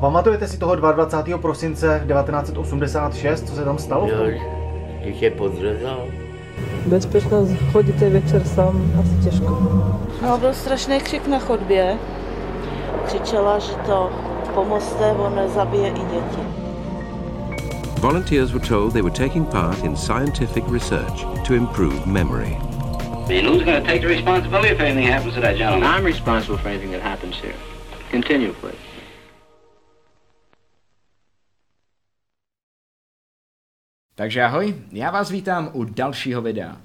Pamatujete si toho 22. prosince 1986, co se tam stalo? Jo, když je podřezal. Bezpečnost, chodíte večer sám, asi těžko. No, byl strašný křik na chodbě. Křičela, že to pomozte, on zabije i děti. Volunteers were told they were taking part in scientific research to improve memory. And who's going to take the responsibility if anything happens to that gentleman? I'm responsible for anything that happens here. Continue, please. Takže ahoj, já vás vítám u dalšího videa.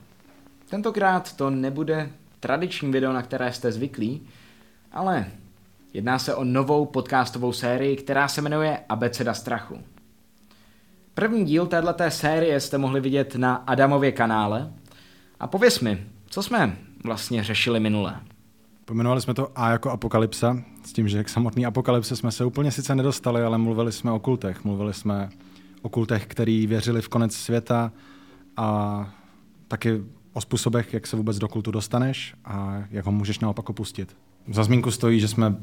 Tentokrát to nebude tradiční video, na které jste zvyklí, ale jedná se o novou podcastovou sérii, která se jmenuje Abeceda strachu. První díl této série jste mohli vidět na Adamově kanále. A pověs mi, co jsme vlastně řešili minule? Pojmenovali jsme to A jako apokalypsa, s tím, že k samotný apokalypse jsme se úplně sice nedostali, ale mluvili jsme o kultech. Mluvili jsme o kultech, který věřili v konec světa a taky o způsobech, jak se vůbec do kultu dostaneš a jak ho můžeš naopak opustit. Za zmínku stojí, že jsme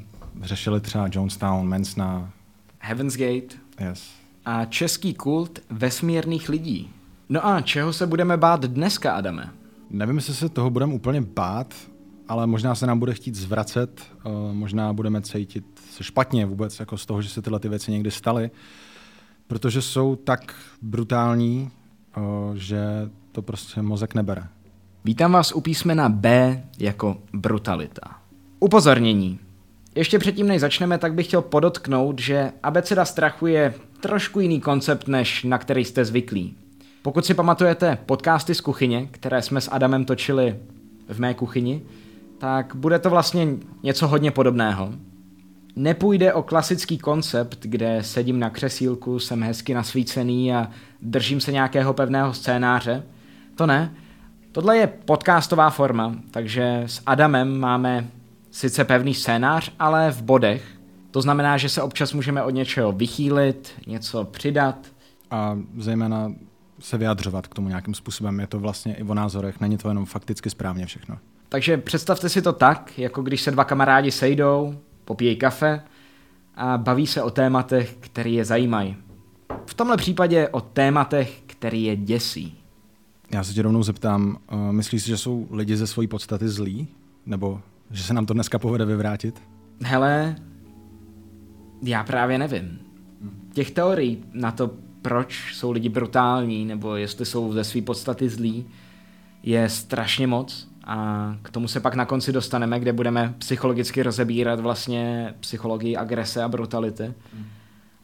řešili třeba Jonestown, Mansona. Heaven's Gate Yes. a český kult vesmírných lidí. No a čeho se budeme bát dneska, Adame? Nevím, jestli se toho budeme úplně bát, ale možná se nám bude chtít zvracet, eh, možná budeme cítit se špatně vůbec jako z toho, že se tyhle ty věci někdy staly, protože jsou tak brutální, eh, že to prostě mozek nebere. Vítám vás u písmena B jako brutalita. Upozornění. Ještě předtím, než začneme, tak bych chtěl podotknout, že abeceda strachu je trošku jiný koncept, než na který jste zvyklí. Pokud si pamatujete podcasty z kuchyně, které jsme s Adamem točili v mé kuchyni, tak bude to vlastně něco hodně podobného. Nepůjde o klasický koncept, kde sedím na křesílku, jsem hezky nasvícený a držím se nějakého pevného scénáře. To ne. Tohle je podcastová forma, takže s Adamem máme sice pevný scénář, ale v bodech. To znamená, že se občas můžeme od něčeho vychýlit, něco přidat. A zejména se vyjadřovat k tomu nějakým způsobem. Je to vlastně i o názorech, není to jenom fakticky správně všechno. Takže představte si to tak, jako když se dva kamarádi sejdou, popíjejí kafe a baví se o tématech, které je zajímají. V tomhle případě o tématech, které je děsí. Já se tě rovnou zeptám, uh, myslíš si, že jsou lidi ze své podstaty zlí? Nebo že se nám to dneska povede vyvrátit? Hele, já právě nevím. Těch teorií na to, proč jsou lidi brutální, nebo jestli jsou ze své podstaty zlí, je strašně moc. A k tomu se pak na konci dostaneme, kde budeme psychologicky rozebírat vlastně psychologii agrese a brutality.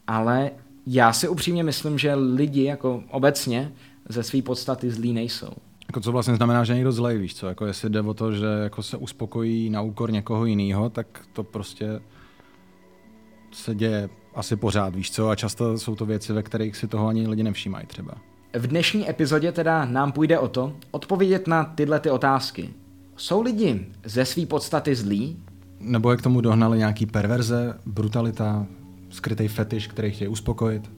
Ale já si upřímně myslím, že lidi jako obecně ze své podstaty zlí nejsou. Jako co vlastně znamená, že někdo zlej, víš co? Jako jestli jde o to, že jako se uspokojí na úkor někoho jiného, tak to prostě se děje asi pořád, víš co? A často jsou to věci, ve kterých si toho ani lidi nevšímají třeba. V dnešní epizodě teda nám půjde o to, odpovědět na tyhle ty otázky. Jsou lidi ze své podstaty zlí? Nebo je k tomu dohnali nějaký perverze, brutalita, skrytý fetiš, který chtějí uspokojit?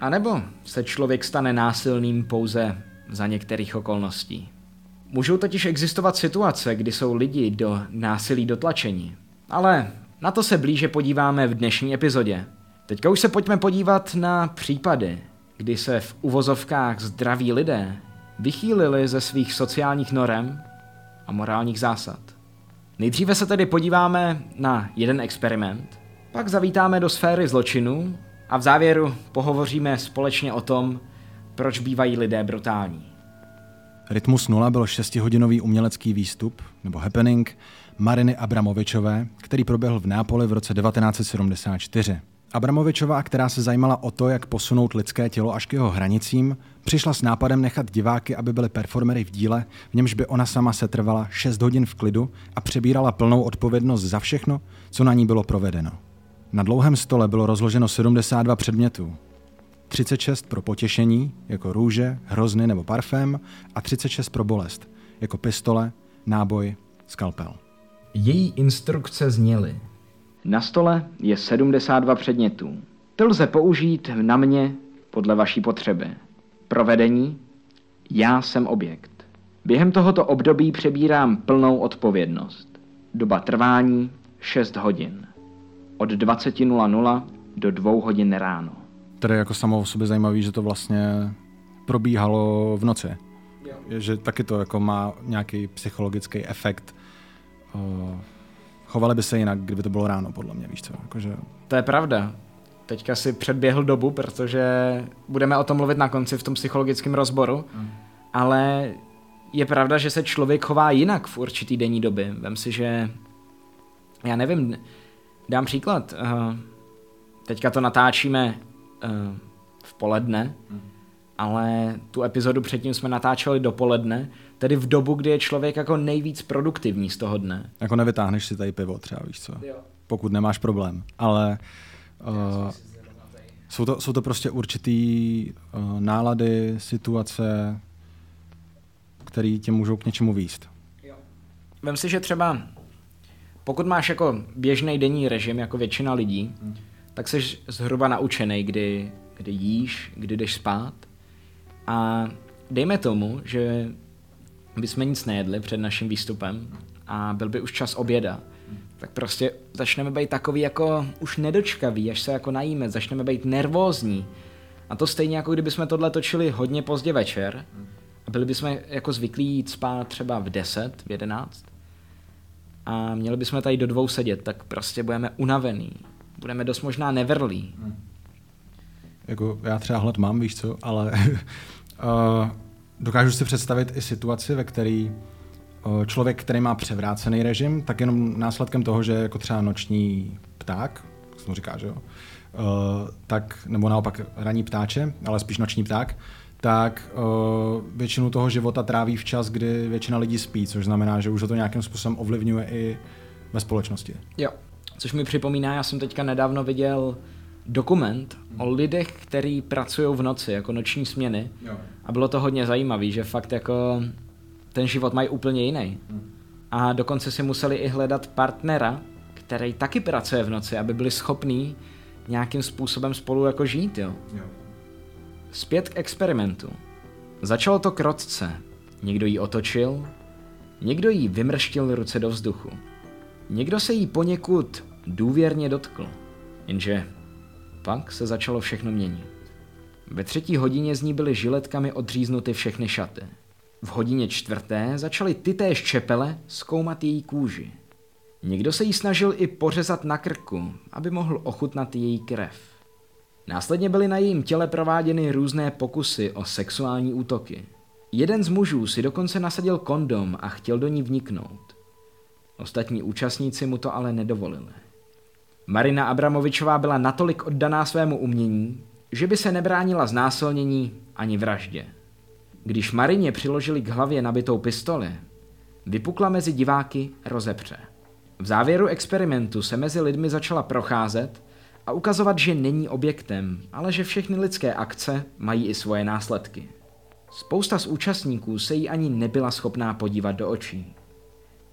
A nebo se člověk stane násilným pouze za některých okolností? Můžou totiž existovat situace, kdy jsou lidi do násilí dotlačeni. Ale na to se blíže podíváme v dnešní epizodě. Teďka už se pojďme podívat na případy, kdy se v uvozovkách zdraví lidé vychýlili ze svých sociálních norem a morálních zásad. Nejdříve se tedy podíváme na jeden experiment, pak zavítáme do sféry zločinu a v závěru pohovoříme společně o tom, proč bývají lidé brutální. Rytmus 0 byl šestihodinový umělecký výstup, nebo happening, Mariny Abramovičové, který proběhl v Nápoli v roce 1974. Abramovičová, která se zajímala o to, jak posunout lidské tělo až k jeho hranicím, přišla s nápadem nechat diváky, aby byli performery v díle, v němž by ona sama setrvala 6 hodin v klidu a přebírala plnou odpovědnost za všechno, co na ní bylo provedeno. Na dlouhém stole bylo rozloženo 72 předmětů. 36 pro potěšení, jako růže, hrozny nebo parfém, a 36 pro bolest, jako pistole, náboj, skalpel. Její instrukce zněly. Na stole je 72 předmětů. Ty lze použít na mě podle vaší potřeby. Provedení. Já jsem objekt. Během tohoto období přebírám plnou odpovědnost. Doba trvání 6 hodin. Od 20.00 do dvou hodin ráno. Tedy jako samo o sobě zajímavý, že to vlastně probíhalo v noci. Je, že taky to jako má nějaký psychologický efekt. Uh, chovali by se jinak, kdyby to bylo ráno, podle mě, víš co? Jakože... To je pravda. Teďka si předběhl dobu, protože budeme o tom mluvit na konci v tom psychologickém rozboru, mm. ale je pravda, že se člověk chová jinak v určitý denní doby. Vem si, že já nevím, dám příklad. Uh, teďka to natáčíme uh, v poledne, mm. ale tu epizodu předtím jsme natáčeli dopoledne, tedy v dobu, kdy je člověk jako nejvíc produktivní z toho dne. Jako nevytáhneš si tady pivo třeba, víš co? Jo. Pokud nemáš problém. Ale uh, jsou, to, jsou to prostě určitý uh, nálady, situace, které tě můžou k něčemu výst. Vem si, že třeba pokud máš jako běžný denní režim, jako většina lidí, hmm. tak jsi zhruba naučený, kdy, kdy jíš, kdy jdeš spát. A dejme tomu, že bychom nic nejedli před naším výstupem a byl by už čas oběda, tak prostě začneme být takový jako už nedočkavý, až se jako najíme, začneme být nervózní. A to stejně jako kdyby jsme tohle točili hodně pozdě večer a byli bychom jako zvyklí jít spát třeba v 10, v 11 a měli bychom tady do dvou sedět, tak prostě budeme unavený. Budeme dost možná nevrlí. Jako já třeba hlad mám, víš co, ale uh, dokážu si představit i situaci, ve které člověk, který má převrácený režim, tak jenom následkem toho, že jako třeba noční pták, jak se mu říká, že jo, tak, nebo naopak ranní ptáče, ale spíš noční pták, tak většinu toho života tráví v čas, kdy většina lidí spí, což znamená, že už to nějakým způsobem ovlivňuje i ve společnosti. Jo, což mi připomíná, já jsem teďka nedávno viděl dokument o lidech, kteří pracují v noci, jako noční směny. Jo. A bylo to hodně zajímavé, že fakt jako ten život mají úplně jiný. A dokonce si museli i hledat partnera, který taky pracuje v noci, aby byli schopní nějakým způsobem spolu jako žít, jo. jo. Zpět k experimentu. Začalo to krotce. Někdo ji otočil, někdo jí vymrštil ruce do vzduchu. Někdo se jí poněkud důvěrně dotkl. Jenže pak se začalo všechno měnit. Ve třetí hodině z ní byly žiletkami odříznuty všechny šaty. V hodině čtvrté začaly tytéž čepele zkoumat její kůži. Někdo se jí snažil i pořezat na krku, aby mohl ochutnat její krev. Následně byly na jejím těle prováděny různé pokusy o sexuální útoky. Jeden z mužů si dokonce nasadil kondom a chtěl do ní vniknout. Ostatní účastníci mu to ale nedovolili. Marina Abramovičová byla natolik oddaná svému umění, že by se nebránila znásilnění ani vraždě. Když Marině přiložili k hlavě nabitou pistoli, vypukla mezi diváky rozepře. V závěru experimentu se mezi lidmi začala procházet a ukazovat, že není objektem, ale že všechny lidské akce mají i svoje následky. Spousta z účastníků se jí ani nebyla schopná podívat do očí.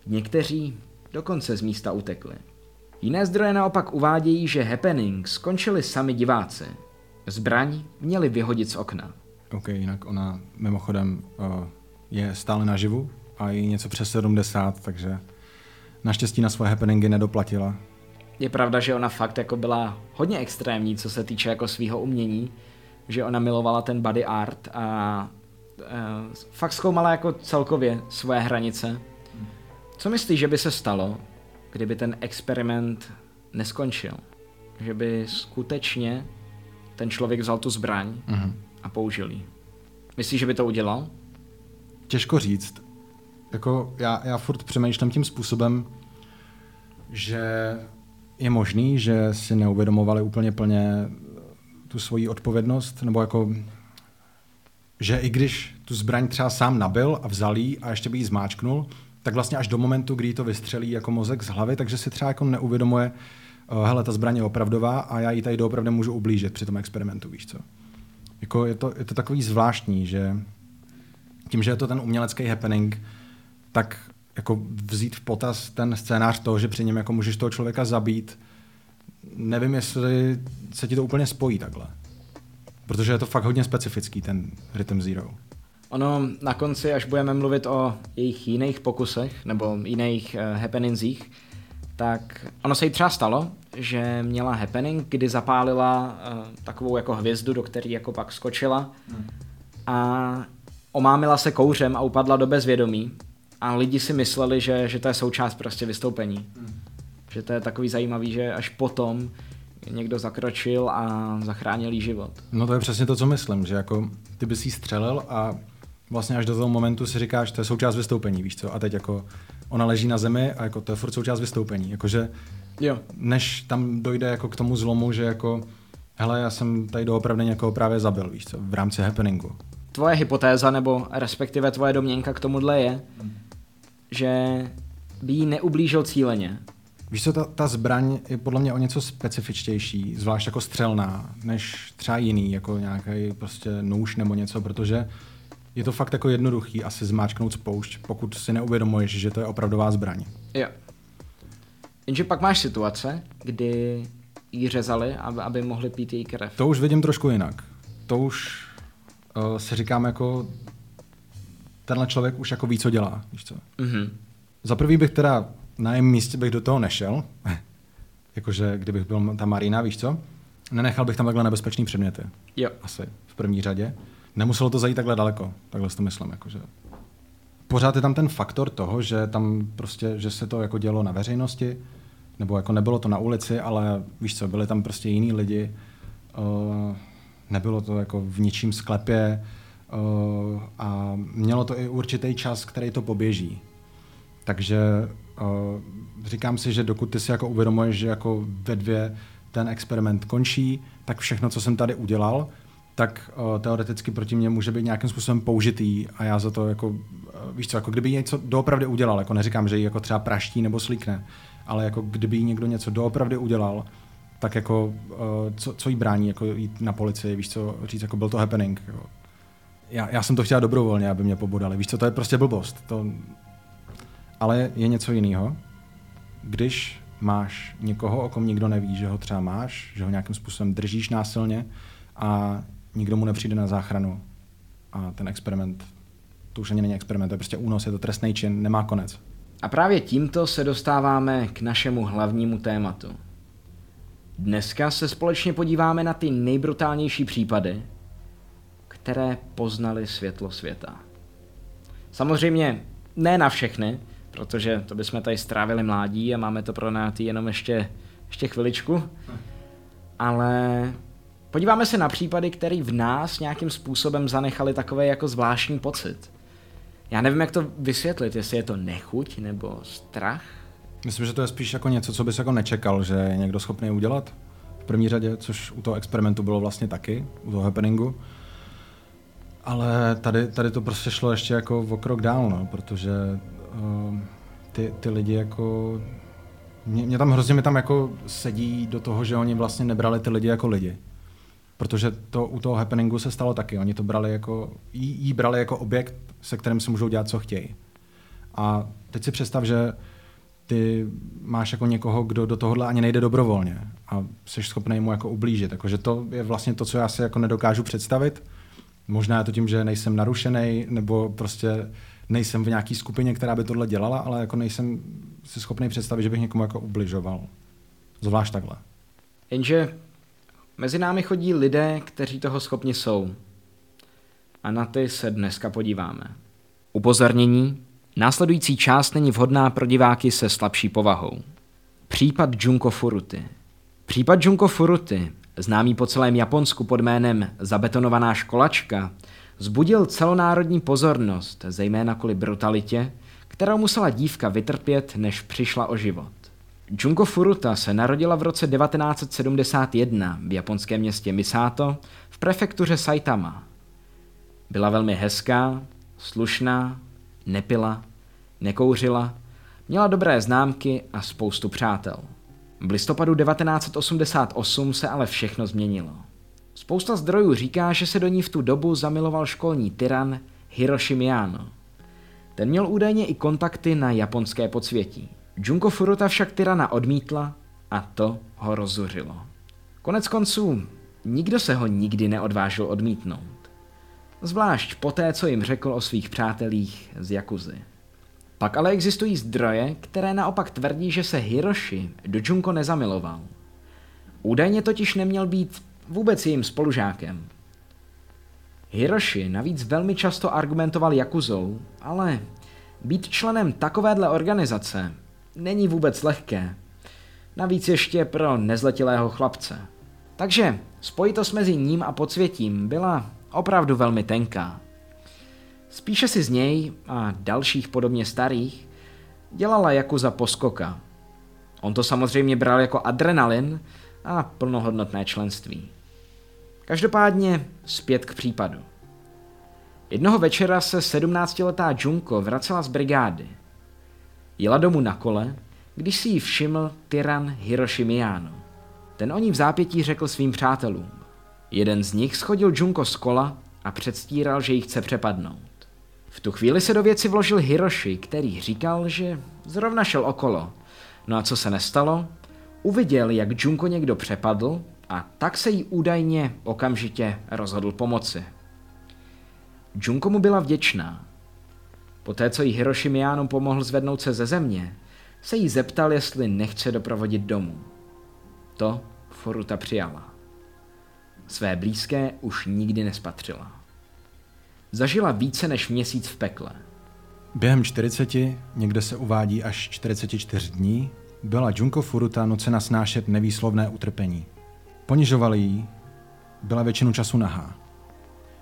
Někteří dokonce z místa utekli. Jiné zdroje naopak uvádějí, že happening skončili sami diváci. Zbraň měli vyhodit z okna. OK, jinak ona mimochodem uh, je stále naživu a je něco přes 70, takže naštěstí na svoje happeningy nedoplatila. Je pravda, že ona fakt jako byla hodně extrémní, co se týče jako svého umění, že ona milovala ten body art a uh, fakt zkoumala jako celkově svoje hranice. Co myslíš, že by se stalo, kdyby ten experiment neskončil? Že by skutečně ten člověk vzal tu zbraň mm-hmm a použil ji. Myslíš, že by to udělal? Těžko říct. Jako já, já furt přemýšlím tím způsobem, že je možný, že si neuvědomovali úplně plně tu svoji odpovědnost, nebo jako, že i když tu zbraň třeba sám nabil a vzal jí a ještě by ji zmáčknul, tak vlastně až do momentu, kdy to vystřelí jako mozek z hlavy, takže si třeba jako neuvědomuje, uh, hele, ta zbraň je opravdová a já jí tady doopravdy můžu ublížit při tom experimentu, víš co? jako je, to, je to takový zvláštní, že tím, že je to ten umělecký happening, tak jako vzít v potaz ten scénář toho, že při něm jako můžeš toho člověka zabít, nevím, jestli se ti to úplně spojí takhle. Protože je to fakt hodně specifický, ten Rhythm Zero. Ono na konci, až budeme mluvit o jejich jiných pokusech nebo jiných uh, happeningsích, tak ono se jí třeba stalo, že měla happening, kdy zapálila uh, takovou jako hvězdu, do které jako pak skočila a omámila se kouřem a upadla do bezvědomí a lidi si mysleli, že, že to je součást prostě vystoupení. Že to je takový zajímavý, že až potom někdo zakročil a zachránil jí život. No to je přesně to, co myslím, že jako ty bys jí střelil a vlastně až do toho momentu si říkáš, to je součást vystoupení, víš co, a teď jako ona leží na zemi a jako to je furt součást vystoupení, jakože Jo. než tam dojde jako k tomu zlomu, že jako hele, já jsem tady doopravdy někoho právě zabil, víš co, v rámci happeningu. Tvoje hypotéza, nebo respektive tvoje domněnka k tomuhle je, že by jí neublížil cíleně. Víš co, ta, ta zbraň je podle mě o něco specifičtější, zvlášť jako střelná, než třeba jiný, jako nějaký prostě nůž nebo něco, protože je to fakt jako jednoduchý asi zmáčknout spoušť, pokud si neuvědomuješ, že to je opravdová zbraň. Jo. Jenže pak máš situace, kdy jí řezali, aby, aby mohli pít její krev. To už vidím trošku jinak. To už uh, si říkám jako tenhle člověk už jako ví, co dělá, víš co. Mhm. Za prvý bych teda na jejím místě bych do toho nešel, jakože kdybych byl ta Marina, víš co, nenechal bych tam takhle nebezpečný předměty. Jo. Asi v první řadě. Nemuselo to zajít takhle daleko, takhle si to myslím, jakože. Pořád je tam ten faktor toho, že tam prostě, že se to jako dělo na veřejnosti, nebo jako nebylo to na ulici, ale víš co, byli tam prostě jiní lidi, uh, nebylo to jako v ničím sklepě uh, a mělo to i určitý čas, který to poběží. Takže uh, říkám si, že dokud ty si jako uvědomuješ, že jako ve dvě ten experiment končí, tak všechno, co jsem tady udělal, tak uh, teoreticky proti mně může být nějakým způsobem použitý a já za to jako, uh, víš co, jako kdyby něco doopravdy udělal, jako neříkám, že ji jako třeba praští nebo slíkne, ale jako kdyby někdo něco doopravdy udělal, tak jako uh, co, co jí brání jako jít na policii, víš co, říct, jako byl to happening. Jako. Já, já jsem to chtěl dobrovolně, aby mě pobodali, víš co, to je prostě blbost. To, ale je něco jiného, když máš někoho, o kom nikdo neví, že ho třeba máš, že ho nějakým způsobem držíš násilně a nikdo mu nepřijde na záchranu a ten experiment, to už ani není experiment, to je prostě únos, je to trestný čin, nemá konec. A právě tímto se dostáváme k našemu hlavnímu tématu. Dneska se společně podíváme na ty nejbrutálnější případy, které poznali světlo světa. Samozřejmě ne na všechny, protože to bychom tady strávili mládí a máme to pronátý jenom ještě, ještě chviličku. Ale podíváme se na případy, které v nás nějakým způsobem zanechali takový jako zvláštní pocit. Já nevím, jak to vysvětlit, jestli je to nechuť nebo strach. Myslím, že to je spíš jako něco, co bys jako nečekal, že je někdo schopný udělat v první řadě, což u toho experimentu bylo vlastně taky, u toho happeningu. Ale tady, tady to prostě šlo ještě jako o krok dál, no, protože uh, ty, ty lidi jako... Mě, mě tam hrozně mi tam jako sedí do toho, že oni vlastně nebrali ty lidi jako lidi. Protože to u toho happeningu se stalo taky. Oni to brali jako, jí, jí brali jako objekt, se kterým si můžou dělat, co chtějí. A teď si představ, že ty máš jako někoho, kdo do tohohle ani nejde dobrovolně a jsi schopný mu jako ublížit. Takže to je vlastně to, co já si jako nedokážu představit. Možná je to tím, že nejsem narušený, nebo prostě nejsem v nějaké skupině, která by tohle dělala, ale jako nejsem si schopný představit, že bych někomu jako ubližoval. Zvlášť takhle. Jenže mezi námi chodí lidé, kteří toho schopni jsou. A na ty se dneska podíváme. Upozornění. Následující část není vhodná pro diváky se slabší povahou. Případ Junko Furuty. Případ Junko Furuty, známý po celém Japonsku pod jménem Zabetonovaná školačka, zbudil celonárodní pozornost, zejména kvůli brutalitě, kterou musela dívka vytrpět, než přišla o život. Junko Furuta se narodila v roce 1971 v japonském městě Misato v prefektuře Saitama. Byla velmi hezká, slušná, nepila, nekouřila, měla dobré známky a spoustu přátel. V listopadu 1988 se ale všechno změnilo. Spousta zdrojů říká, že se do ní v tu dobu zamiloval školní tyran Hiroshi Miyano. Ten měl údajně i kontakty na japonské podsvětí. Junko Furuta však tyrana odmítla a to ho rozzuřilo. Konec konců, nikdo se ho nikdy neodvážil odmítnout. Zvlášť poté, co jim řekl o svých přátelích z Jakuzy. Pak ale existují zdroje, které naopak tvrdí, že se Hiroshi do Junko nezamiloval. Údajně totiž neměl být vůbec jejím spolužákem. Hiroshi navíc velmi často argumentoval Jakuzou, ale být členem takovéhle organizace není vůbec lehké. Navíc ještě pro nezletilého chlapce. Takže spojitost mezi ním a podsvětím byla opravdu velmi tenká. Spíše si z něj a dalších podobně starých dělala jako za poskoka. On to samozřejmě bral jako adrenalin a plnohodnotné členství. Každopádně zpět k případu. Jednoho večera se 17-letá Junko vracela z brigády. Jela domů na kole, když si ji všiml tyran Hiroshi Miyano. Ten o ní v zápětí řekl svým přátelům. Jeden z nich schodil Junko z kola a předstíral, že ji chce přepadnout. V tu chvíli se do věci vložil Hiroshi, který říkal, že zrovna šel okolo. No a co se nestalo? Uviděl, jak Junko někdo přepadl a tak se jí údajně okamžitě rozhodl pomoci. Junko mu byla vděčná. Poté, co jí Hiroshi Miyano pomohl zvednout se ze země, se jí zeptal, jestli nechce doprovodit domů. To Foruta přijala. Své blízké už nikdy nespatřila. Zažila více než měsíc v pekle. Během 40, někde se uvádí až 44 dní, byla Junko Furuta nucena snášet nevýslovné utrpení. Ponižovali jí, byla většinu času nahá.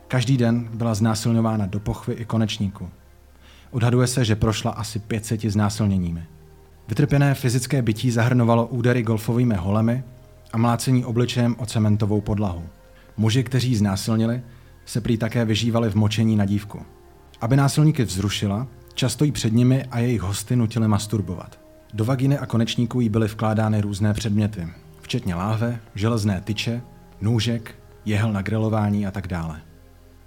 Každý den byla znásilňována do pochvy i konečníku. Odhaduje se, že prošla asi 500 znásilněními. Vytrpěné fyzické bytí zahrnovalo údery golfovými holemi a mlácení obličejem o cementovou podlahu. Muži, kteří znásilnili, se prý také vyžívali v močení na dívku. Aby násilníky vzrušila, často jí před nimi a jejich hosty nutili masturbovat. Do vagíny a konečníků jí byly vkládány různé předměty, včetně láhve, železné tyče, nůžek, jehel na grilování a tak dále.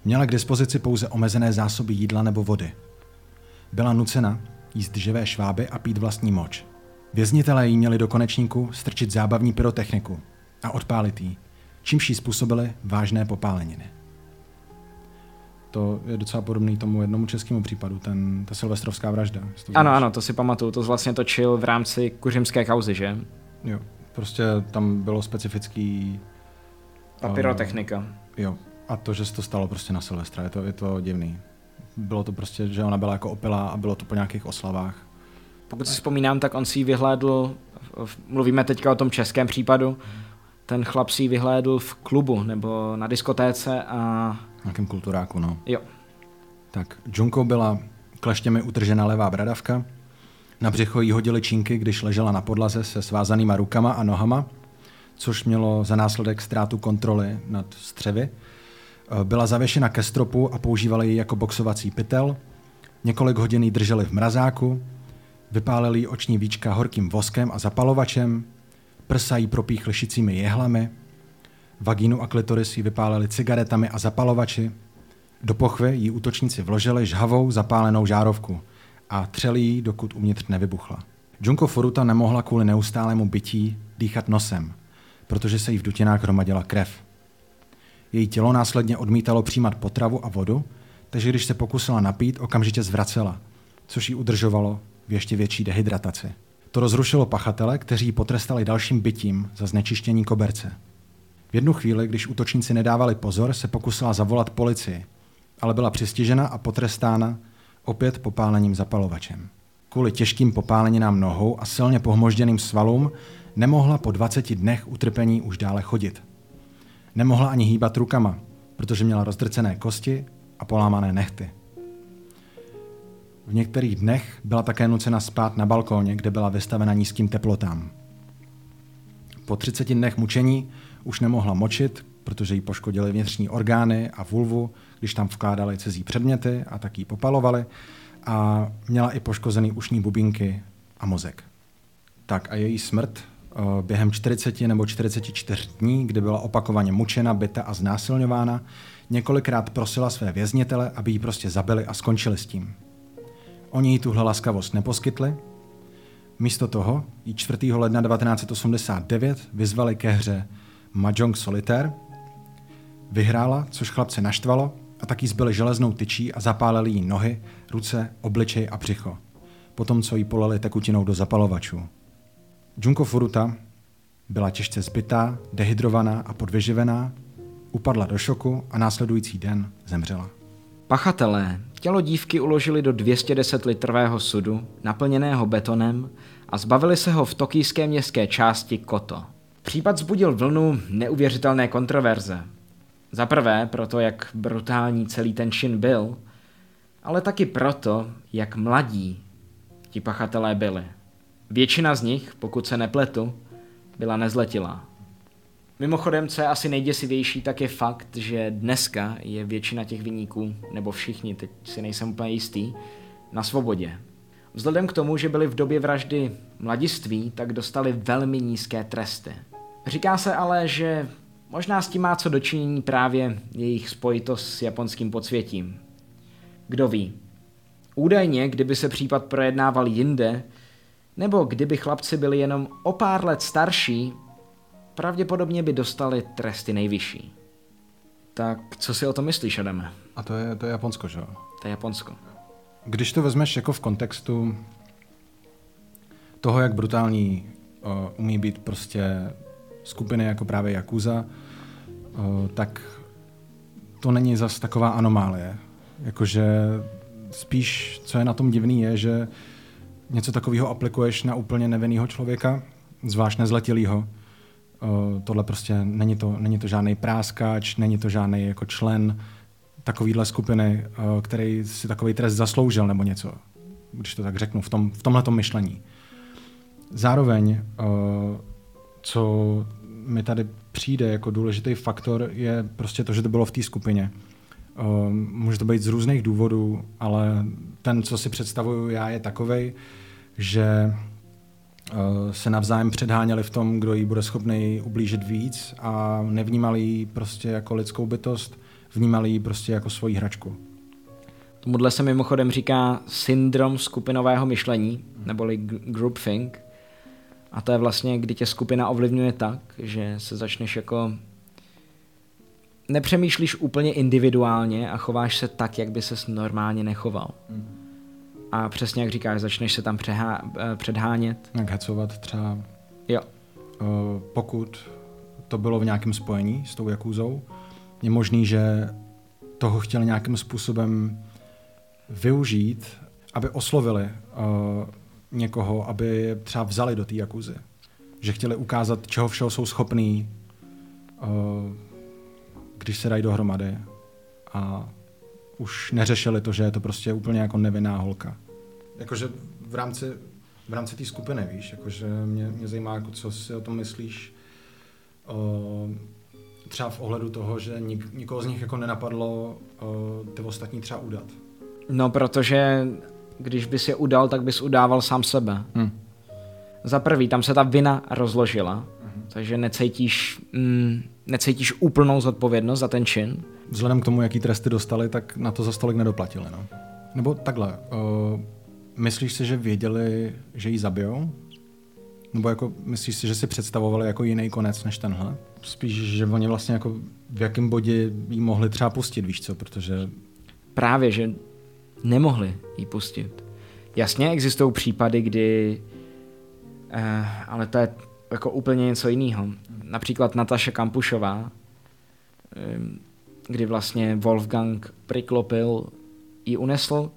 Měla k dispozici pouze omezené zásoby jídla nebo vody. Byla nucena jíst živé šváby a pít vlastní moč. Věznitelé jí měli do konečníku strčit zábavní pyrotechniku a odpálit jí, čímž jí způsobili vážné popáleniny. To je docela podobný tomu jednomu českému případu, ten, ta silvestrovská vražda. Ano, ano, to si pamatuju, to vlastně točil v rámci kuřimské kauzy, že? Jo, prostě tam bylo specifický... A pyrotechnika. Uh, jo, a to, že se to stalo prostě na Silvestra, je to, je to divný. Bylo to prostě, že ona byla jako opilá a bylo to po nějakých oslavách. Pokud si vzpomínám, tak on si ji vyhlédl, mluvíme teďka o tom českém případu, ten chlap si ji vyhlédl v klubu nebo na diskotéce a... Nějakém kulturáku, no. Jo. Tak, Junko byla kleštěmi utržena levá bradavka, na břicho jí hodili čínky, když ležela na podlaze se svázanýma rukama a nohama, což mělo za následek ztrátu kontroly nad střevy byla zavěšena ke stropu a používali ji jako boxovací pytel. Několik hodin ji drželi v mrazáku, vypálili oční víčka horkým voskem a zapalovačem, prsa jí propíchli šicími jehlami, vagínu a klitoris ji vypálili cigaretami a zapalovači, do pochvy jí útočníci vložili žhavou zapálenou žárovku a třeli ji, dokud uvnitř nevybuchla. Junko Foruta nemohla kvůli neustálému bytí dýchat nosem, protože se jí v dutinách hromadila krev. Její tělo následně odmítalo přijímat potravu a vodu, takže když se pokusila napít, okamžitě zvracela, což ji udržovalo v ještě větší dehydrataci. To rozrušilo pachatele, kteří ji potrestali dalším bytím za znečištění koberce. V jednu chvíli, když útočníci nedávali pozor, se pokusila zavolat policii, ale byla přistižena a potrestána opět popálením zapalovačem. Kvůli těžkým popáleninám nohou a silně pohmožděným svalům nemohla po 20 dnech utrpení už dále chodit. Nemohla ani hýbat rukama, protože měla rozdrcené kosti a polámané nechty. V některých dnech byla také nucena spát na balkóně, kde byla vystavena nízkým teplotám. Po 30 dnech mučení už nemohla močit, protože jí poškodili vnitřní orgány a vulvu, když tam vkládali cizí předměty a tak ji popalovali a měla i poškozený ušní bubínky a mozek. Tak a její smrt během 40 nebo 44 dní, kdy byla opakovaně mučena, byta a znásilňována, několikrát prosila své věznitele, aby ji prostě zabili a skončili s tím. Oni jí tuhle laskavost neposkytli. Místo toho ji 4. ledna 1989 vyzvali ke hře Mahjong Solitaire. Vyhrála, což chlapce naštvalo, a taky zbyli železnou tyčí a zapálili jí nohy, ruce, obličej a břicho. Potom, co jí polali tekutinou do zapalovačů. Junko Furuta Byla těžce zbytá, dehydrovaná a podvyživená, upadla do šoku a následující den zemřela. Pachatelé tělo dívky uložili do 210 litrového sudu, naplněného betonem a zbavili se ho v tokijské městské části Koto. Případ zbudil vlnu neuvěřitelné kontroverze. Za prvé proto, jak brutální celý ten čin byl, ale taky proto, jak mladí ti pachatelé byli. Většina z nich, pokud se nepletu, byla nezletilá. Mimochodem, co je asi nejděsivější, tak je fakt, že dneska je většina těch vyníků, nebo všichni, teď si nejsem úplně jistý, na svobodě. Vzhledem k tomu, že byli v době vraždy mladiství, tak dostali velmi nízké tresty. Říká se ale, že možná s tím má co dočinění právě jejich spojitost s japonským podsvětím. Kdo ví. Údajně, kdyby se případ projednával jinde, nebo kdyby chlapci byli jenom o pár let starší, pravděpodobně by dostali tresty nejvyšší. Tak co si o tom myslíš, Adame? A to je, to je Japonsko, že jo? To je Japonsko. Když to vezmeš jako v kontextu toho, jak brutální uh, umí být prostě skupiny jako právě Yakuza, uh, tak to není zas taková anomálie. Jakože spíš, co je na tom divný, je, že něco takového aplikuješ na úplně nevinného člověka, zvlášť nezletilýho. Uh, tohle prostě není to, není to žádný práskáč, není to žádný jako člen takovýhle skupiny, uh, který si takový trest zasloužil nebo něco, když to tak řeknu, v, tom, v tomhle myšlení. Zároveň, uh, co mi tady přijde jako důležitý faktor, je prostě to, že to bylo v té skupině. Uh, může to být z různých důvodů, ale ten, co si představuju já, je takovej, že uh, se navzájem předháněli v tom, kdo jí bude schopný ublížit víc a nevnímali ji prostě jako lidskou bytost, vnímali ji prostě jako svoji hračku. Tomuhle se mimochodem říká syndrom skupinového myšlení, neboli groupthink. A to je vlastně, kdy tě skupina ovlivňuje tak, že se začneš jako nepřemýšlíš úplně individuálně a chováš se tak, jak by ses normálně nechoval. A přesně jak říkáš, začneš se tam přehá, eh, předhánět. Jak hecovat třeba, Jo. uh, pokud to bylo v nějakém spojení s tou Jakuzou, je možný, že toho chtěli nějakým způsobem využít, aby oslovili uh, někoho, aby je třeba vzali do té Jakuzy. Že chtěli ukázat, čeho všeho jsou schopní, uh, když se dají dohromady. A už neřešili to, že je to prostě úplně jako nevinná holka. Jakože v rámci, v rámci té skupiny, víš, jakože mě, mě zajímá, jako co si o tom myslíš. Uh, třeba v ohledu toho, že nik, nikoho z nich jako nenapadlo uh, ty ostatní třeba udat. No, protože když bys je udal, tak bys udával sám sebe. Hm. Za prvý, tam se ta vina rozložila, takže necítíš, mm, necítíš úplnou zodpovědnost za ten čin. Vzhledem k tomu, jaký tresty dostali, tak na to za stolik nedoplatili. No. Nebo takhle, uh, myslíš si, že věděli, že ji zabijou? Nebo jako myslíš si, že si představovali jako jiný konec než tenhle? Spíš, že oni vlastně jako v jakém bodě jí mohli třeba pustit, víš co, protože Právě, že nemohli ji pustit. Jasně existují případy, kdy, eh, ale to je jako úplně něco jiného. Například Nataša Kampušová, eh, kdy vlastně Wolfgang přiklopil ji unesl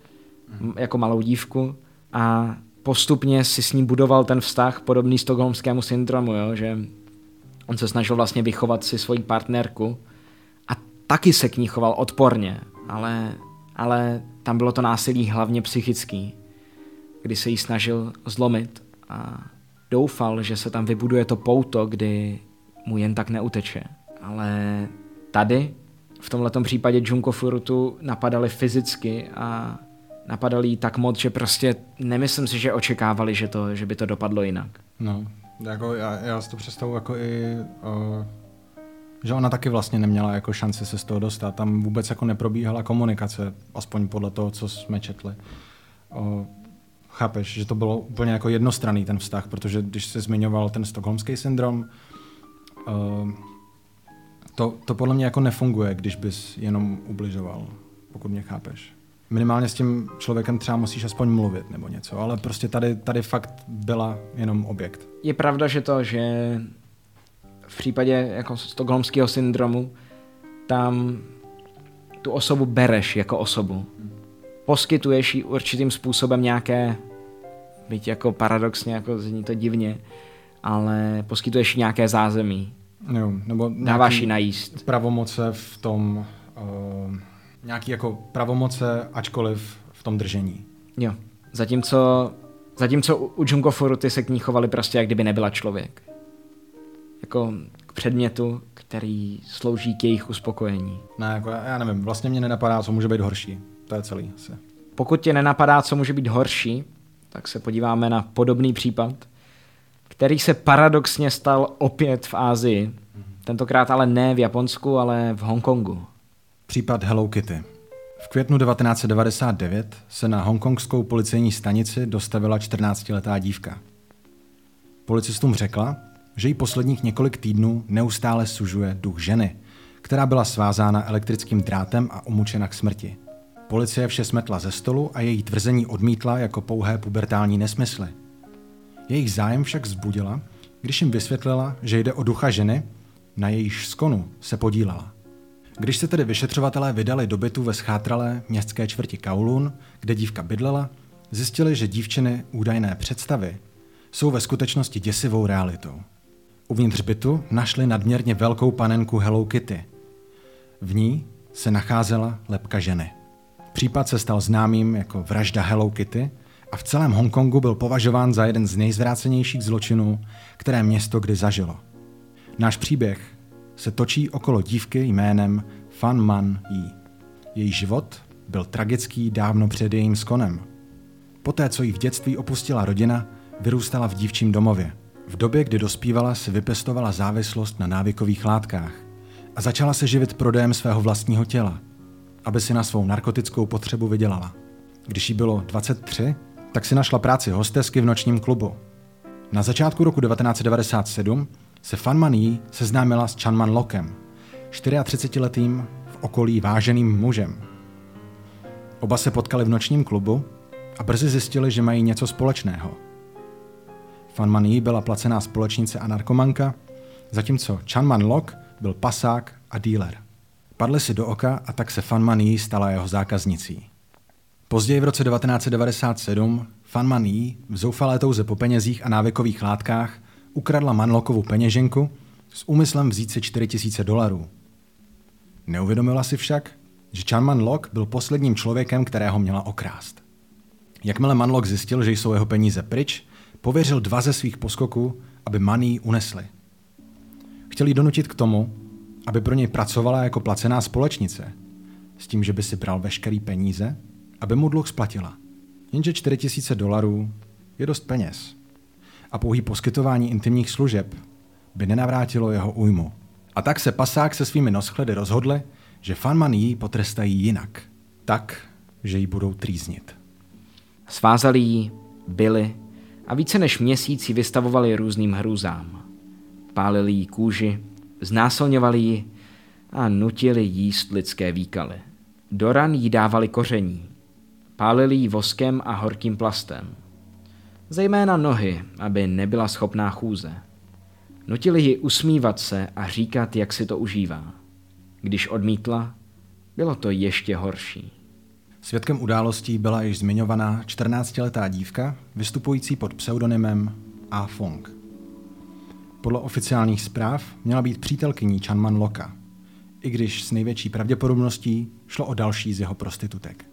m- jako malou dívku a postupně si s ní budoval ten vztah podobný stokholmskému syndromu, jo? že on se snažil vlastně vychovat si svoji partnerku a taky se k ní choval odporně, ale, ale tam bylo to násilí hlavně psychický, kdy se jí snažil zlomit a doufal, že se tam vybuduje to pouto, kdy mu jen tak neuteče. Ale tady, v tomto případě Junko Furutu napadali fyzicky a napadali jí tak moc, že prostě nemyslím si, že očekávali, že, to, že by to dopadlo jinak. No, jako já, já si to představu jako i, uh, že ona taky vlastně neměla jako šanci se z toho dostat. Tam vůbec jako neprobíhala komunikace, aspoň podle toho, co jsme četli. Uh, chápeš, že to bylo úplně jako jednostranný ten vztah, protože když se zmiňoval ten stokholmský syndrom, uh, to, to podle mě jako nefunguje, když bys jenom ubližoval, pokud mě chápeš. Minimálně s tím člověkem třeba musíš aspoň mluvit nebo něco, ale prostě tady, tady fakt byla jenom objekt. Je pravda, že to, že v případě jako stokholmského syndromu tam tu osobu bereš jako osobu. Poskytuješ jí určitým způsobem nějaké, byť jako paradoxně, jako zní to divně, ale poskytuješ nějaké zázemí. Jo, nebo Dáváš jí najíst. Pravomoce v tom, uh, nějaký jako pravomoce, ačkoliv v tom držení. Jo. Zatímco, zatímco u, u Junko ty se k ní chovali prostě, jak kdyby nebyla člověk. Jako k předmětu, který slouží k jejich uspokojení. Ne, jako já, já nevím, vlastně mě nenapadá, co může být horší. To je celý asi. Pokud tě nenapadá, co může být horší, tak se podíváme na podobný případ, který se paradoxně stal opět v Ázii. Tentokrát ale ne v Japonsku, ale v Hongkongu. Případ Hello Kitty. V květnu 1999 se na hongkongskou policejní stanici dostavila 14-letá dívka. Policistům řekla, že jí posledních několik týdnů neustále sužuje duch ženy, která byla svázána elektrickým drátem a umučena k smrti. Policie vše smetla ze stolu a její tvrzení odmítla jako pouhé pubertální nesmysly. Jejich zájem však vzbudila, když jim vysvětlila, že jde o ducha ženy, na jejíž skonu se podílela. Když se tedy vyšetřovatelé vydali do bytu ve schátralé městské čtvrti Kowloon, kde dívka bydlela, zjistili, že dívčiny údajné představy jsou ve skutečnosti děsivou realitou. Uvnitř bytu našli nadměrně velkou panenku Hello Kitty. V ní se nacházela lepka ženy. Případ se stal známým jako vražda Hello Kitty a v celém Hongkongu byl považován za jeden z nejzvrácenějších zločinů, které město kdy zažilo. Náš příběh se točí okolo dívky jménem Fan Man Yi. Její život byl tragický dávno před jejím skonem. Poté, co ji v dětství opustila rodina, vyrůstala v dívčím domově. V době, kdy dospívala, si vypestovala závislost na návykových látkách a začala se živit prodejem svého vlastního těla, aby si na svou narkotickou potřebu vydělala. Když jí bylo 23, tak si našla práci hostesky v nočním klubu. Na začátku roku 1997 se Fan Man Yi seznámila s Chanman Lokem, 34-letým v okolí váženým mužem. Oba se potkali v nočním klubu a brzy zjistili, že mají něco společného. Fan Man Yi byla placená společnice a narkomanka, zatímco Chanman Lok byl pasák a dealer. Padli si do oka a tak se Fan Man Yi stala jeho zákaznicí. Později v roce 1997 Fan Man Yi v zoufalé touze po penězích a návykových látkách ukradla Manlokovu peněženku s úmyslem vzít si 4000 dolarů. Neuvědomila si však, že Chanman Lok byl posledním člověkem, kterého měla okrást. Jakmile Manlok zjistil, že jsou jeho peníze pryč, pověřil dva ze svých poskoků, aby Maný unesli. Chtěl jí donutit k tomu, aby pro něj pracovala jako placená společnice, s tím, že by si bral veškerý peníze, aby mu dluh splatila. Jenže 4000 dolarů je dost peněz a pouhý poskytování intimních služeb by nenavrátilo jeho újmu. A tak se pasák se svými noschledy rozhodli, že fanman jí potrestají jinak. Tak, že ji budou trýznit. Svázali ji, byli a více než měsíc ji vystavovali různým hrůzám. Pálili jí kůži, znásilňovali ji a nutili jíst lidské výkaly. Do ran jí dávali koření. Pálili ji voskem a horkým plastem. Zejména nohy, aby nebyla schopná chůze. Nutili ji usmívat se a říkat, jak si to užívá. Když odmítla, bylo to ještě horší. Svědkem událostí byla již zmiňovaná 14-letá dívka, vystupující pod pseudonymem A. Fong. Podle oficiálních zpráv měla být přítelkyní Chanman Loka, i když s největší pravděpodobností šlo o další z jeho prostitutek.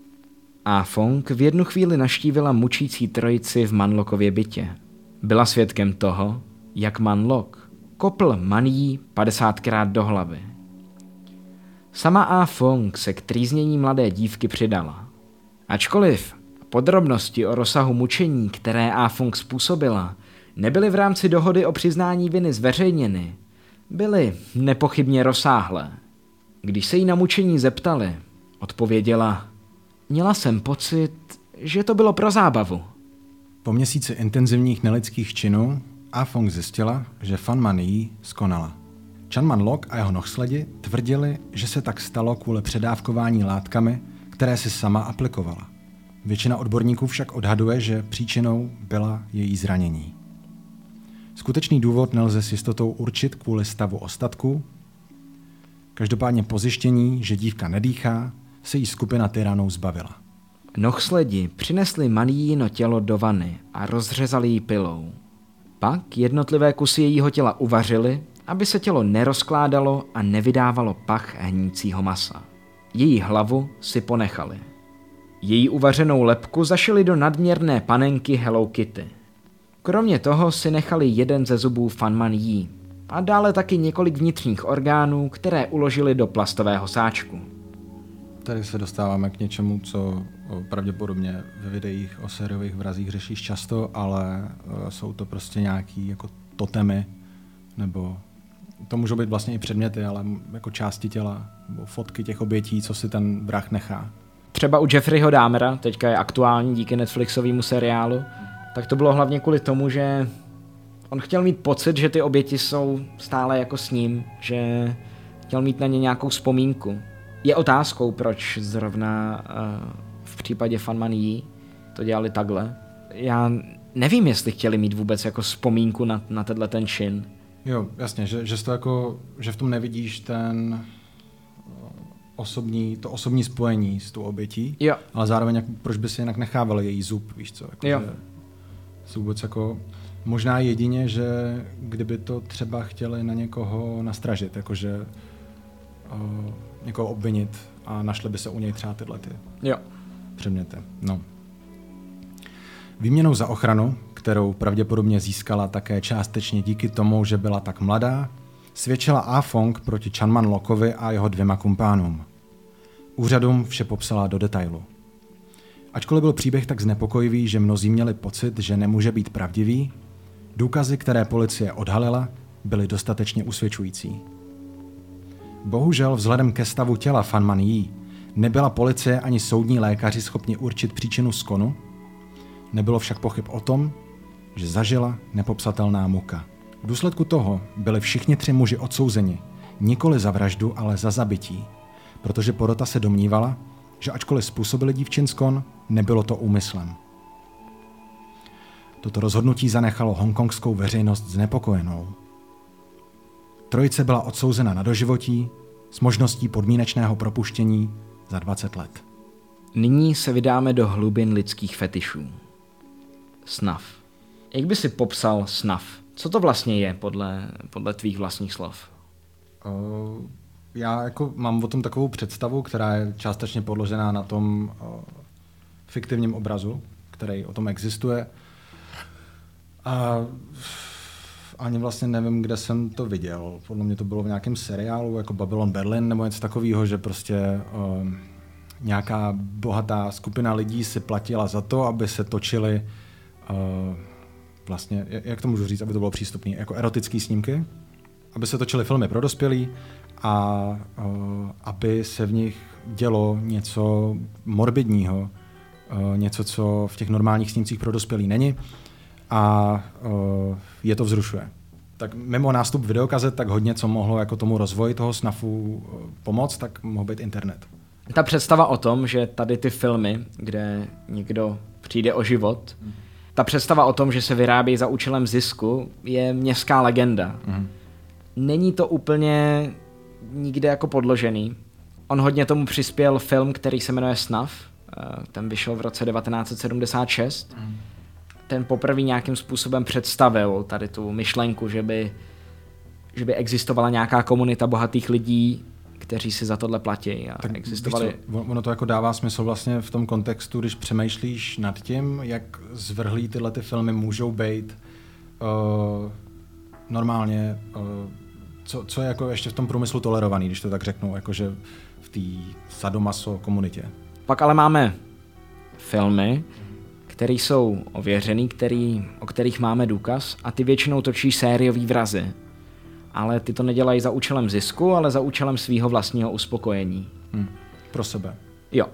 A Fong v jednu chvíli naštívila mučící trojici v Manlokově bytě. Byla svědkem toho, jak Manlok kopl Maní 50krát do hlavy. Sama A Fong se k trýznění mladé dívky přidala. Ačkoliv podrobnosti o rozsahu mučení, které A Fong způsobila, nebyly v rámci dohody o přiznání viny zveřejněny, byly nepochybně rozsáhlé. Když se jí na mučení zeptali, odpověděla, měla jsem pocit, že to bylo pro zábavu. Po měsíci intenzivních nelidských činů A Fong zjistila, že Fan Man Yi skonala. Chanman Lok a jeho nohsledi tvrdili, že se tak stalo kvůli předávkování látkami, které si sama aplikovala. Většina odborníků však odhaduje, že příčinou byla její zranění. Skutečný důvod nelze s jistotou určit kvůli stavu ostatků. Každopádně po zjištění, že dívka nedýchá, se jí skupina tyranů zbavila. Nohsledi přinesli Marijino tělo do vany a rozřezali ji pilou. Pak jednotlivé kusy jejího těla uvařili, aby se tělo nerozkládalo a nevydávalo pach hnícího masa. Její hlavu si ponechali. Její uvařenou lepku zašili do nadměrné panenky Hello Kitty. Kromě toho si nechali jeden ze zubů Fanman Yi a dále taky několik vnitřních orgánů, které uložili do plastového sáčku. Tady se dostáváme k něčemu, co o, pravděpodobně ve videích o sériových vrazích řešíš často, ale o, jsou to prostě nějaký jako totemy, nebo to můžou být vlastně i předměty, ale jako části těla, nebo fotky těch obětí, co si ten vrah nechá. Třeba u Jeffreyho Dahmera, teďka je aktuální díky Netflixovému seriálu, tak to bylo hlavně kvůli tomu, že on chtěl mít pocit, že ty oběti jsou stále jako s ním, že chtěl mít na ně nějakou vzpomínku. Je otázkou, proč zrovna uh, v případě Fanman Yi to dělali takhle. Já nevím, jestli chtěli mít vůbec jako vzpomínku na, na tenhle ten čin. Jo, jasně, že, že, to jako, že v tom nevidíš ten osobní, to osobní spojení s tou obětí, jo. ale zároveň jak, proč by si jinak nechával její zub, víš co? Jako, jo. Že, jsou vůbec jako, možná jedině, že kdyby to třeba chtěli na někoho nastražit, jakože uh, někoho obvinit a našli by se u něj třeba tyhle ty jo. předměty. No. Výměnou za ochranu, kterou pravděpodobně získala také částečně díky tomu, že byla tak mladá, svědčila A. Fong proti Chanman Lokovi a jeho dvěma kumpánům. Úřadům vše popsala do detailu. Ačkoliv byl příběh tak znepokojivý, že mnozí měli pocit, že nemůže být pravdivý, důkazy, které policie odhalila, byly dostatečně usvědčující. Bohužel vzhledem ke stavu těla Fanman Yi nebyla policie ani soudní lékaři schopni určit příčinu skonu, nebylo však pochyb o tom, že zažila nepopsatelná muka. V důsledku toho byli všichni tři muži odsouzeni, nikoli za vraždu, ale za zabití, protože porota se domnívala, že ačkoliv způsobili dívčin skon, nebylo to úmyslem. Toto rozhodnutí zanechalo hongkongskou veřejnost znepokojenou. Trojice byla odsouzena na doživotí s možností podmínečného propuštění za 20 let. Nyní se vydáme do hlubin lidských fetišů. Snav. Jak by si popsal snav? Co to vlastně je podle, podle tvých vlastních slov? Uh, já jako mám o tom takovou představu, která je částečně podložená na tom uh, fiktivním obrazu, který o tom existuje. A ani vlastně nevím, kde jsem to viděl. Podle mě to bylo v nějakém seriálu, jako Babylon Berlin nebo něco takového, že prostě uh, nějaká bohatá skupina lidí si platila za to, aby se točili uh, vlastně, jak to můžu říct, aby to bylo přístupné, jako erotické snímky, aby se točily filmy pro dospělí a aby se v nich dělo něco morbidního, něco, co v těch normálních snímcích pro dospělí není a je to vzrušuje. Tak mimo nástup videokazet, tak hodně, co mohlo jako tomu rozvoji toho snafu pomoct, tak mohl být internet. Ta představa o tom, že tady ty filmy, kde někdo přijde o život, hmm ta představa o tom, že se vyrábí za účelem zisku, je městská legenda. Mm. Není to úplně nikde jako podložený. On hodně tomu přispěl film, který se jmenuje Snuff. Eh, ten vyšel v roce 1976. Mm. Ten poprvé nějakým způsobem představil tady tu myšlenku, že by, že by existovala nějaká komunita bohatých lidí, kteří si za tohle platí a tak existovali. Co, ono to jako dává smysl vlastně v tom kontextu, když přemýšlíš nad tím, jak zvrhlý tyhle ty filmy můžou být uh, normálně, uh, co, co je jako ještě v tom průmyslu tolerovaný, když to tak řeknu, jakože v té sadomaso komunitě. Pak ale máme filmy, které jsou ověřený, který, o kterých máme důkaz a ty většinou točí sériový vrazy ale ty to nedělají za účelem zisku, ale za účelem svého vlastního uspokojení. Hmm. Pro sebe. Jo.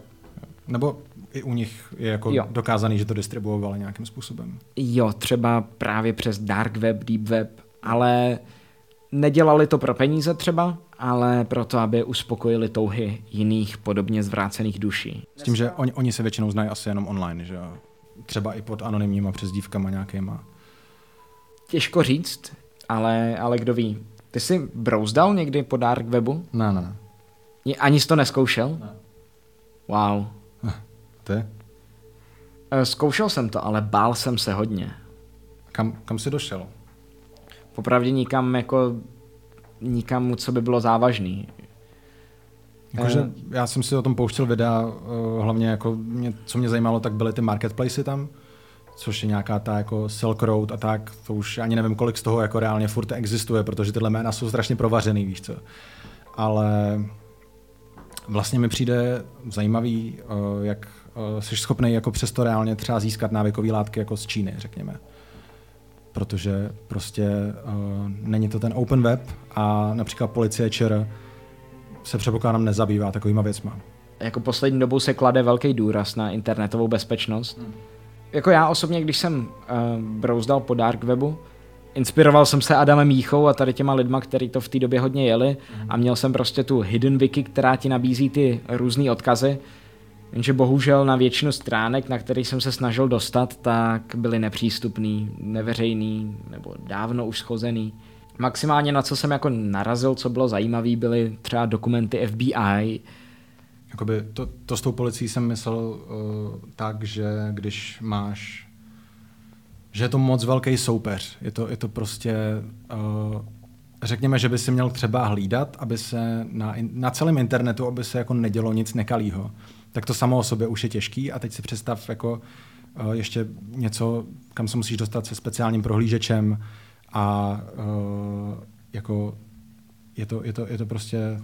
Nebo i u nich je jako jo. dokázaný, že to distribuovali nějakým způsobem. Jo, třeba právě přes dark web, deep web, ale nedělali to pro peníze třeba, ale proto, aby uspokojili touhy jiných podobně zvrácených duší. S tím, že oni, oni se většinou znají asi jenom online, že třeba i pod anonymníma přezdívkama nějakýma. Těžko říct, ale, ale kdo ví. Ty jsi brouzdal někdy po dark webu? Ne, ne, ne. Ni- Ani jsi to neskoušel? Ne. Wow. Ty? Eh, Zkoušel jsem to, ale bál jsem se hodně. Kam, kam jsi došel? Popravdě nikam jako nikam, co by bylo závažný. Jakože Eh. já jsem si o tom pouštěl videa, uh, hlavně jako mě, co mě zajímalo, tak byly ty marketplacy tam, což je nějaká ta jako Silk Road a tak, to už ani nevím, kolik z toho jako reálně furt existuje, protože tyhle jména jsou strašně provařený, víš co. Ale vlastně mi přijde zajímavý, uh, jak jsi schopný jako přesto reálně třeba získat návykové látky jako z Číny, řekněme. Protože prostě uh, není to ten open web a například policie ČR se předpokládám nezabývá takovýma věcma. Jako poslední dobou se klade velký důraz na internetovou bezpečnost. Jako já osobně, když jsem uh, brouzdal po dark webu, inspiroval jsem se Adamem Jíchou a tady těma lidma, kteří to v té době hodně jeli a měl jsem prostě tu hidden wiki, která ti nabízí ty různé odkazy, jenže bohužel na většinu stránek, na kterých jsem se snažil dostat, tak byly nepřístupný, neveřejný nebo dávno už schozený. Maximálně na co jsem jako narazil, co bylo zajímavé, byly třeba dokumenty FBI, Jakoby to, to s tou policií jsem myslel uh, tak, že když máš, že je to moc velký soupeř. Je to, je to prostě, uh, řekněme, že by si měl třeba hlídat, aby se na, na celém internetu, aby se jako nedělo nic nekalýho. Tak to samo o sobě už je těžký a teď si představ jako uh, ještě něco, kam se musíš dostat se speciálním prohlížečem a uh, jako je to, je, to, je to prostě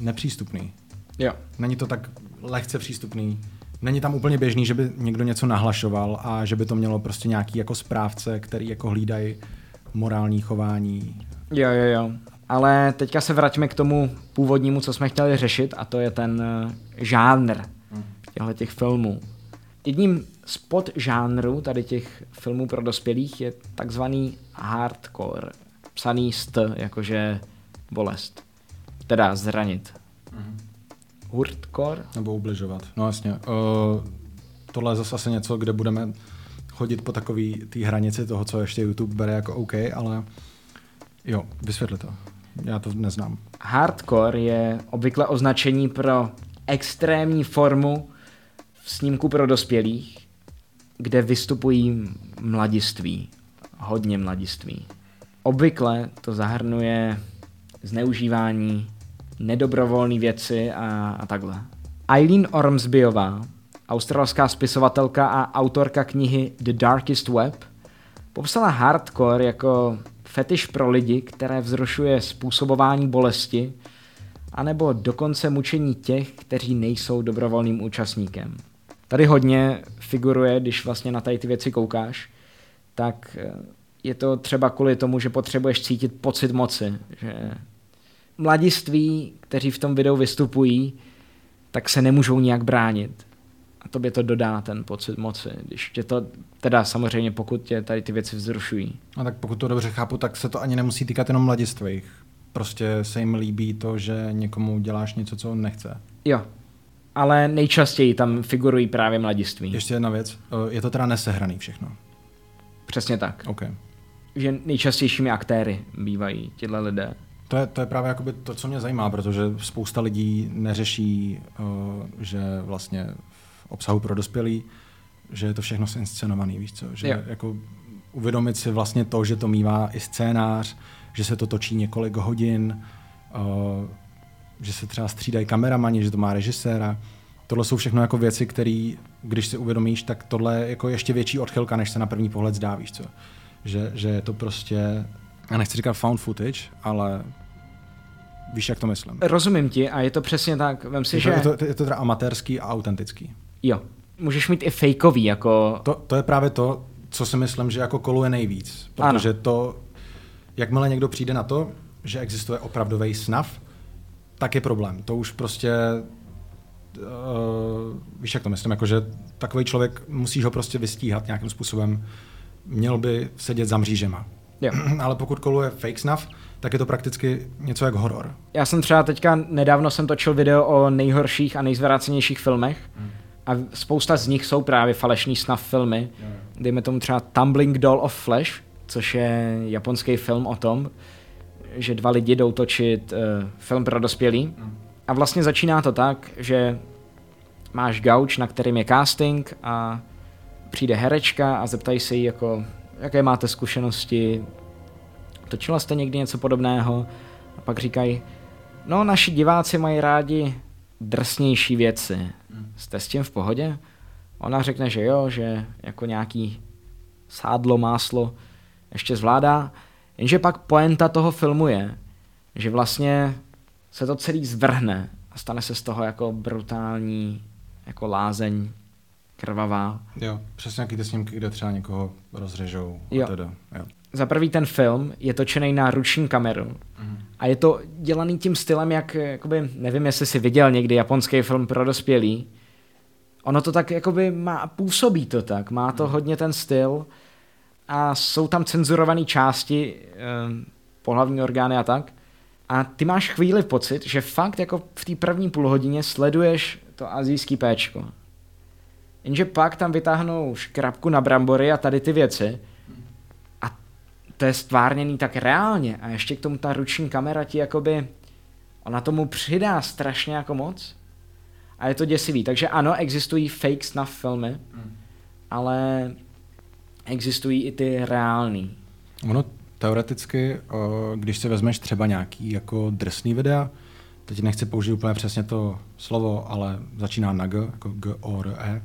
nepřístupný. Jo. Není to tak lehce přístupný. Není tam úplně běžný, že by někdo něco nahlašoval a že by to mělo prostě nějaký jako správce, který jako hlídají morální chování. Jo, jo, jo. Ale teďka se vraťme k tomu původnímu, co jsme chtěli řešit, a to je ten uh, žánr těchto těch filmů. Jedním z podžánrů tady těch filmů pro dospělých je takzvaný hardcore, psaný st, jakože bolest. Teda zranit. Hurtcore? Nebo ubližovat. No jasně. Uh, tohle je zase asi něco, kde budeme chodit po takové té hranici toho, co ještě YouTube bere jako OK, ale jo, vysvětli to. Já to neznám. Hardcore je obvykle označení pro extrémní formu snímku pro dospělých, kde vystupují mladiství, hodně mladiství. Obvykle to zahrnuje zneužívání, nedobrovolné věci a, a takhle. Eileen Ormsbyová, australská spisovatelka a autorka knihy The Darkest Web, popsala hardcore jako fetiš pro lidi, které vzrušuje způsobování bolesti, anebo dokonce mučení těch, kteří nejsou dobrovolným účastníkem. Tady hodně figuruje, když vlastně na tady ty věci koukáš, tak eh, je to třeba kvůli tomu, že potřebuješ cítit pocit moci, že mladiství, kteří v tom videu vystupují, tak se nemůžou nijak bránit. A tobě to dodá ten pocit moci, když tě to, teda samozřejmě pokud tě tady ty věci vzrušují. A tak pokud to dobře chápu, tak se to ani nemusí týkat jenom mladistvých. Prostě se jim líbí to, že někomu děláš něco, co on nechce. Jo, ale nejčastěji tam figurují právě mladiství. Ještě jedna věc, eh, je to teda nesehraný všechno. Přesně tak. OK. Že nejčastějšími aktéry bývají tyhle lidé. To je, to je právě jakoby to, co mě zajímá, protože spousta lidí neřeší, uh, že vlastně v obsahu pro dospělý, že je to všechno zinscenovaný, víš co? Že Jo. jako uvědomit si vlastně to, že to mývá i scénář, že se to točí několik hodin, uh, že se třeba střídají kameramani, že to má režiséra. Tohle jsou všechno jako věci, které, když si uvědomíš, tak tohle je jako ještě větší odchylka, než se na první pohled zdá, víš co? Že, že je to prostě, já nechci říkat found footage, ale víš, jak to myslím. Rozumím ti a je to přesně tak. Vem si, Je to, že... je, to, je to teda amatérský a autentický. Jo. Můžeš mít i fejkový, jako... To, to je právě to, co si myslím, že jako koluje nejvíc. Protože ano. to, jakmile někdo přijde na to, že existuje opravdový snav, tak je problém. To už prostě, uh, víš, jak to myslím, jako že takový člověk musíš ho prostě vystíhat nějakým způsobem. Měl by sedět za mřížema. Jo. Ale pokud koluje fake snuff, tak je to prakticky něco jak horor. Já jsem třeba teďka, nedávno jsem točil video o nejhorších a nejzvrácenějších filmech hmm. a spousta z nich jsou právě falešný snuff filmy. Hmm. Dejme tomu třeba Tumbling Doll of Flesh, což je japonský film o tom, že dva lidi jdou točit uh, film pro dospělý. A vlastně začíná to tak, že máš gauč, na kterým je casting a přijde herečka a zeptají se jí, jako, jaké máte zkušenosti, točila jste někdy něco podobného? A pak říkají, no naši diváci mají rádi drsnější věci. Jste s tím v pohodě? Ona řekne, že jo, že jako nějaký sádlo, máslo ještě zvládá, jenže pak poenta toho filmu je, že vlastně se to celý zvrhne a stane se z toho jako brutální jako lázeň krvavá. Jo, přesně nějaký ty snímky, kde třeba někoho rozřežou. Jo. A teda, jo. Za prvý ten film je točený na ruční kameru Mhm. a je to dělaný tím stylem, jak, jakoby, nevím, jestli jsi viděl někdy japonský film pro dospělý, ono to tak jakoby má, působí to tak, má to hodně ten styl a jsou tam cenzurované části, eh, pohlavní orgány a tak. A ty máš chvíli pocit, že fakt jako v té první půlhodině sleduješ to azijský péčko. Jenže pak tam vytáhnou škrabku na brambory a tady ty věci a to je stvárněný tak reálně a ještě k tomu ta ruční kamera ti jakoby, ona tomu přidá strašně jako moc a je to děsivý. Takže ano, existují fake snuff filmy, ale existují i ty reální. Ono teoreticky, o, když si vezmeš třeba nějaký jako drsný videa, teď nechci použít úplně přesně to slovo, ale začíná na G, jako G, O, R, E,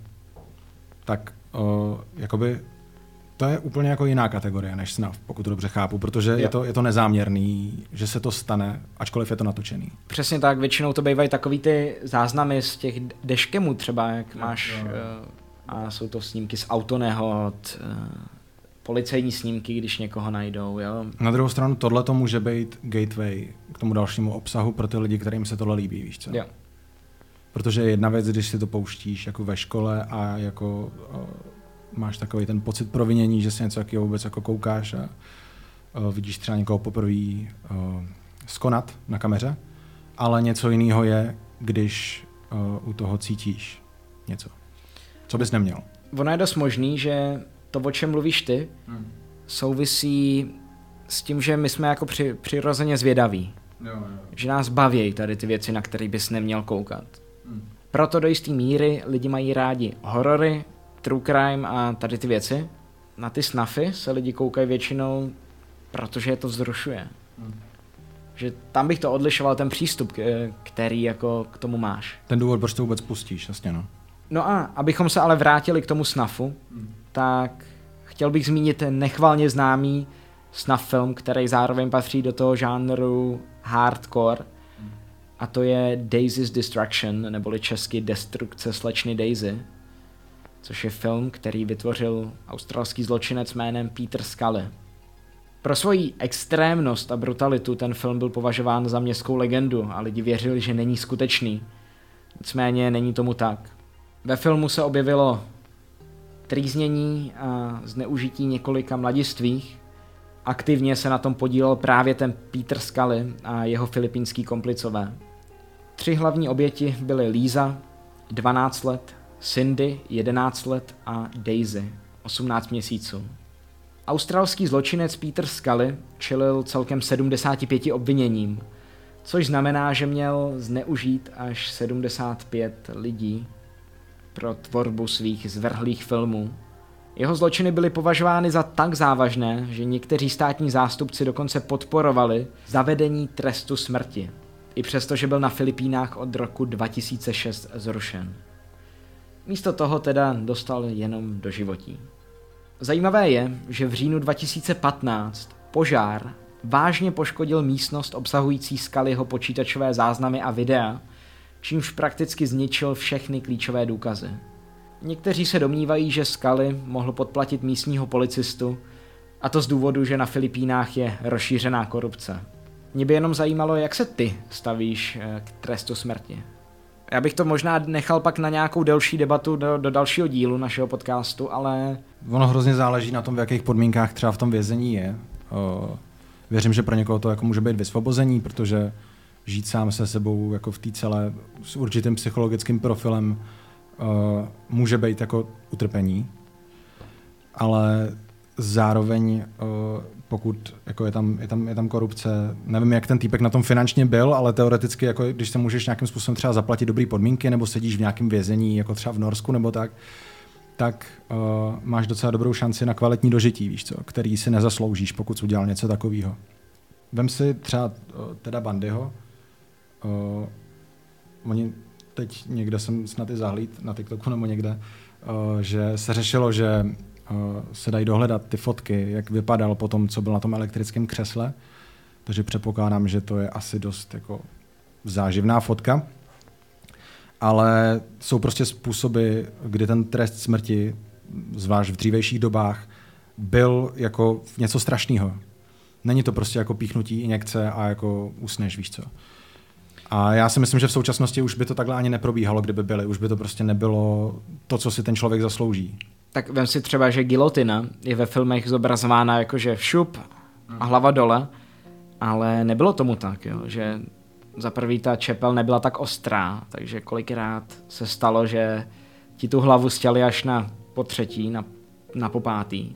tak o, jakoby to je úplně jako jiná kategorie než snuff, pokud to dobře chápu, protože je Jo. to, je to nezáměrný, že se to stane, ačkoliv je to natočený. Přesně tak, většinou to bývají takový ty záznamy z těch deškemů třeba, jak máš, eh, a jsou to snímky z autonehod, eh, policejní snímky, když někoho najdou, jo. Na druhou stranu tohle to může být gateway k tomu dalšímu obsahu pro ty lidi, kterým se tohle líbí, víš co? jo. Protože je jedna věc, když si to pouštíš jako ve škole a jako o, máš takový ten pocit provinění, že si něco takového vůbec jako koukáš a o, vidíš třeba někoho poprvé o, skonat na kameře, ale něco jiného je, když o, u toho cítíš něco, co bys neměl. Ono je dost možný, že to, o čem mluvíš ty, souvisí s tím, že my jsme jako při, přirozeně zvědaví. Že nás baví tady ty věci, na které bys neměl koukat. Proto do jisté míry lidi mají rádi horory, true crime a tady ty věci. Na ty snafy se lidi koukají většinou, protože je to vzrušuje. Že tam bych to odlišoval ten přístup, který jako k tomu máš. Ten důvod, proč to vůbec pustíš, jasně no. No a abychom se ale vrátili k tomu snafu, tak chtěl bych zmínit nechvalně známý snuff film, který zároveň patří do toho žánru hardcore. A to je Daisy's Destruction, neboli česky Destrukce slečny Daisy, což je film, který vytvořil australský zločinec jménem Peter Scully. Pro svoji extrémnost a brutalitu ten film byl považován za městskou legendu a lidi věřili, že není skutečný. Nicméně není tomu tak. Ve filmu se objevilo trýznění a zneužití několika mladistvých. Aktivně se na tom podílel právě ten Peter Scully a jeho filipínský komplicové. Tři hlavní oběti byly Lisa, 12 let, Cindy, 11 let a Daisy, 18 měsíců. Australský zločinec Peter Scully čelil celkem 75 obviněním, což znamená, že měl zneužít až 75 lidí pro tvorbu svých zvrhlých filmů. Jeho zločiny byly považovány za tak závažné, že někteří státní zástupci dokonce podporovali zavedení trestu smrti, i přesto, že byl na Filipínách od roku 2006 zrušen. Místo toho teda dostal jenom do životí. Zajímavé je, že v říjnu 2015 požár vážně poškodil místnost obsahující Scullyho počítačové záznamy a videa, čímž prakticky zničil všechny klíčové důkazy. Někteří se domnívají, že Scully mohl podplatit místního policistu, a to z důvodu, že na Filipínách je rozšířená korupce. Mě by jenom zajímalo, jak se ty stavíš eh, k trestu smrti. Já bych to možná nechal pak na nějakou delší debatu do, do dalšího dílu našeho podcastu, ale Ono hrozně záleží na tom, v jakých podmínkách třeba v tom vězení je. Věřím, že pro někoho to jako může být vysvobození, protože žít sám se sebou jako v té celé s určitým psychologickým profilem uh, může být jako utrpení. Ale zároveň, eh, pokud jako je, tam, je, tam, je tam korupce, nevím, jak ten týpek na tom finančně byl, ale teoreticky, jako když se můžeš nějakým způsobem třeba zaplatit dobrý podmínky, nebo sedíš v nějakém vězení, jako třeba v Norsku nebo tak, tak uh, máš docela dobrou šanci na kvalitní dožití, víš co, který si nezasloužíš, pokud jsi udělal něco takového. Vem si třeba uh, teda Bandyho, uh, oni teď někde jsem snad i zahlíd na TikToku nebo někde, uh, že se řešilo, že uh, se dají dohledat ty fotky, jak vypadal po tom, co byl na tom elektrickém křesle, takže předpokládám, že to je asi dost jako záživná fotka ale jsou prostě způsoby, kdy ten trest smrti, zvlášť v dřívejších dobách, byl jako něco strašného. Není to prostě jako píchnutí injekce a jako usneš, víš co. A já si myslím, že v současnosti už by to takhle ani neprobíhalo, kdyby byly. Už by to prostě nebylo to, co si ten člověk zaslouží. Tak vem si třeba, že gilotina je ve filmech zobrazována jako, že všup a hlava dole, ale nebylo tomu tak, jo, že za prvý ta čepel nebyla tak ostrá, takže kolikrát se stalo, že ti tu hlavu stěli až na po třetí, na, na popátý.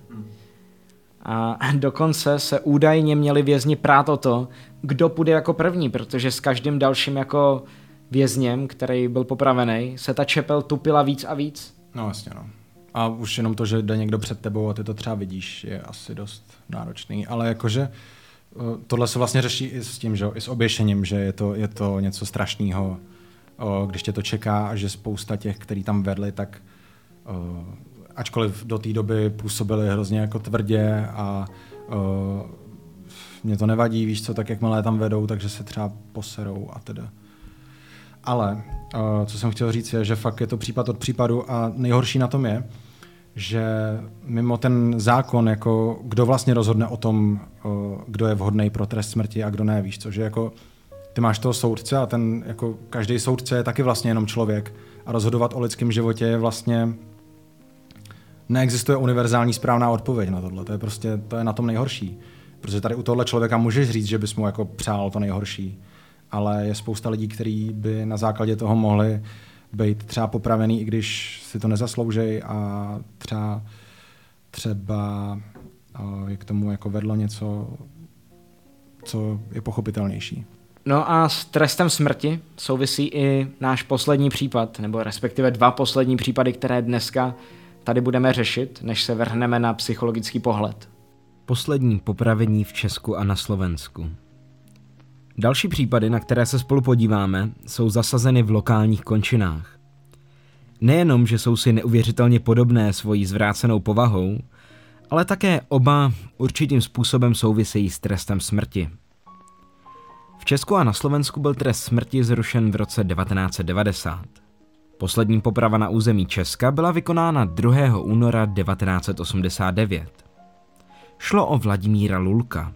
A dokonce se údajně měli vězni prát o to, kdo půjde jako první, protože s každým dalším jako vězněm, který byl popravený, se ta čepel tupila víc a víc. No jasně no. A už jenom to, že jde někdo před tebou a ty to třeba vidíš, je asi dost náročný. Ale jakože Eh, tohle se vlastně řeší i s tím, že, i s oběšením, že je to, je to něco strašného, když tě to čeká a že spousta těch, který tam vedli, tak ačkoliv do té doby působili hrozně jako tvrdě a mě to nevadí, víš co, tak jakmile tam vedou, takže se třeba poserou a teda. Ale co jsem chtěl říct je, že fakt je to případ od případu a nejhorší na tom je, že mimo ten zákon, jako kdo vlastně rozhodne o tom, kdo je vhodný pro trest smrti a kdo ne, víš co, že jako ty máš toho soudce a ten, jako každý soudce je taky vlastně jenom člověk a rozhodovat o lidském životě je vlastně neexistuje univerzální správná odpověď na tohle. To je prostě, to je na tom nejhorší. Protože tady u tohle člověka můžeš říct, že bys mu jako přál to nejhorší. Ale je spousta lidí, kteří by na základě toho mohli být třeba popravený, i když si to nezasloužej a třeba, třeba je k tomu jako vedlo něco, co je pochopitelnější. No a s trestem smrti souvisí i náš poslední případ, nebo respektive dva poslední případy, které dneska tady budeme řešit, než se vrhneme na psychologický pohled. Poslední popravení v Česku a na Slovensku. Další případy, na které se spolu podíváme, jsou zasazeny v lokálních končinách. Nejenom, že jsou si neuvěřitelně podobné svojí zvrácenou povahou, ale také oba určitým způsobem souvisejí s trestem smrti. V Česku a na Slovensku byl trest smrti zrušen v roce 1990. Poslední poprava na území Česka byla vykonána 2. února 1989. Šlo o Vladimíra Lulka,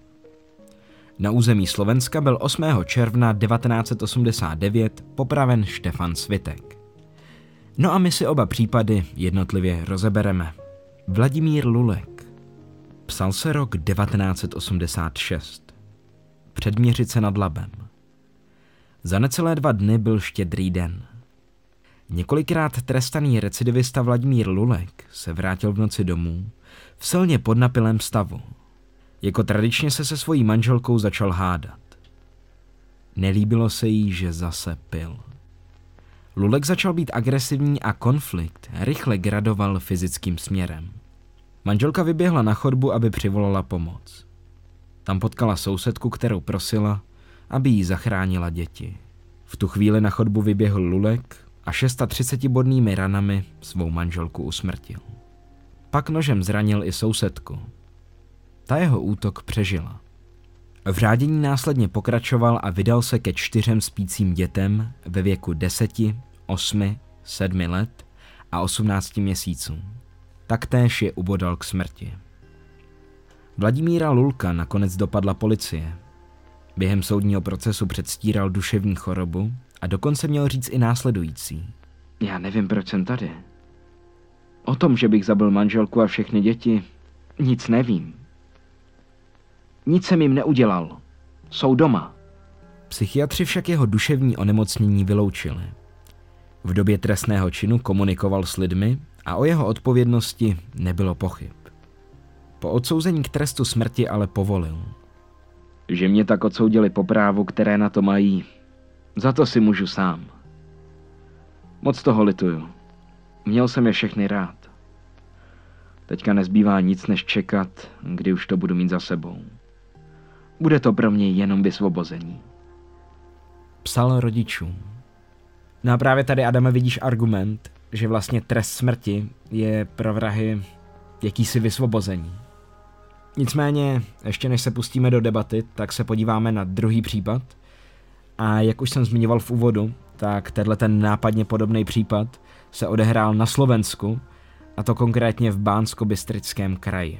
na území Slovenska byl 8. června 1989 popraven Štefan Svitek. No a my si oba případy jednotlivě rozebereme. Vladimír Lulek. Psal se rok 1986. Předměřice nad Labem. Za necelé dva dny byl štědrý den. Několikrát trestaný recidivista Vladimír Lulek se vrátil v noci domů v silně podnapilém stavu – jako tradičně se se svojí manželkou začal hádat. Nelíbilo se jí, že zase pil. Lulek začal být agresivní a konflikt rychle gradoval fyzickým směrem. Manželka vyběhla na chodbu, aby přivolala pomoc. Tam potkala sousedku, kterou prosila, aby jí zachránila děti. V tu chvíli na chodbu vyběhl Lulek a 630 bodnými ranami svou manželku usmrtil. Pak nožem zranil i sousedku, ta jeho útok přežila. V řádění následně pokračoval a vydal se ke čtyřem spícím dětem ve věku 10, 8, 7 let a 18 měsíců. Taktéž je ubodal k smrti. Vladimíra Lulka nakonec dopadla policie. Během soudního procesu předstíral duševní chorobu a dokonce měl říct i následující. Já nevím, proč jsem tady. O tom, že bych zabil manželku a všechny děti, nic nevím. Nic jsem jim neudělal. Jsou doma. Psychiatři však jeho duševní onemocnění vyloučili. V době trestného činu komunikoval s lidmi a o jeho odpovědnosti nebylo pochyb. Po odsouzení k trestu smrti ale povolil. Že mě tak odsoudili po právu, které na to mají, za to si můžu sám. Moc toho lituju. Měl jsem je všechny rád. Teďka nezbývá nic, než čekat, kdy už to budu mít za sebou. Bude to pro mě jenom vysvobození. Psal rodičům. No a právě tady, Adame, vidíš argument, že vlastně trest smrti je pro vrahy jakýsi vysvobození. Nicméně, ještě než se pustíme do debaty, tak se podíváme na druhý případ. A jak už jsem zmiňoval v úvodu, tak tenhle ten nápadně podobný případ se odehrál na Slovensku, a to konkrétně v Bánsko-Bystrickém kraji.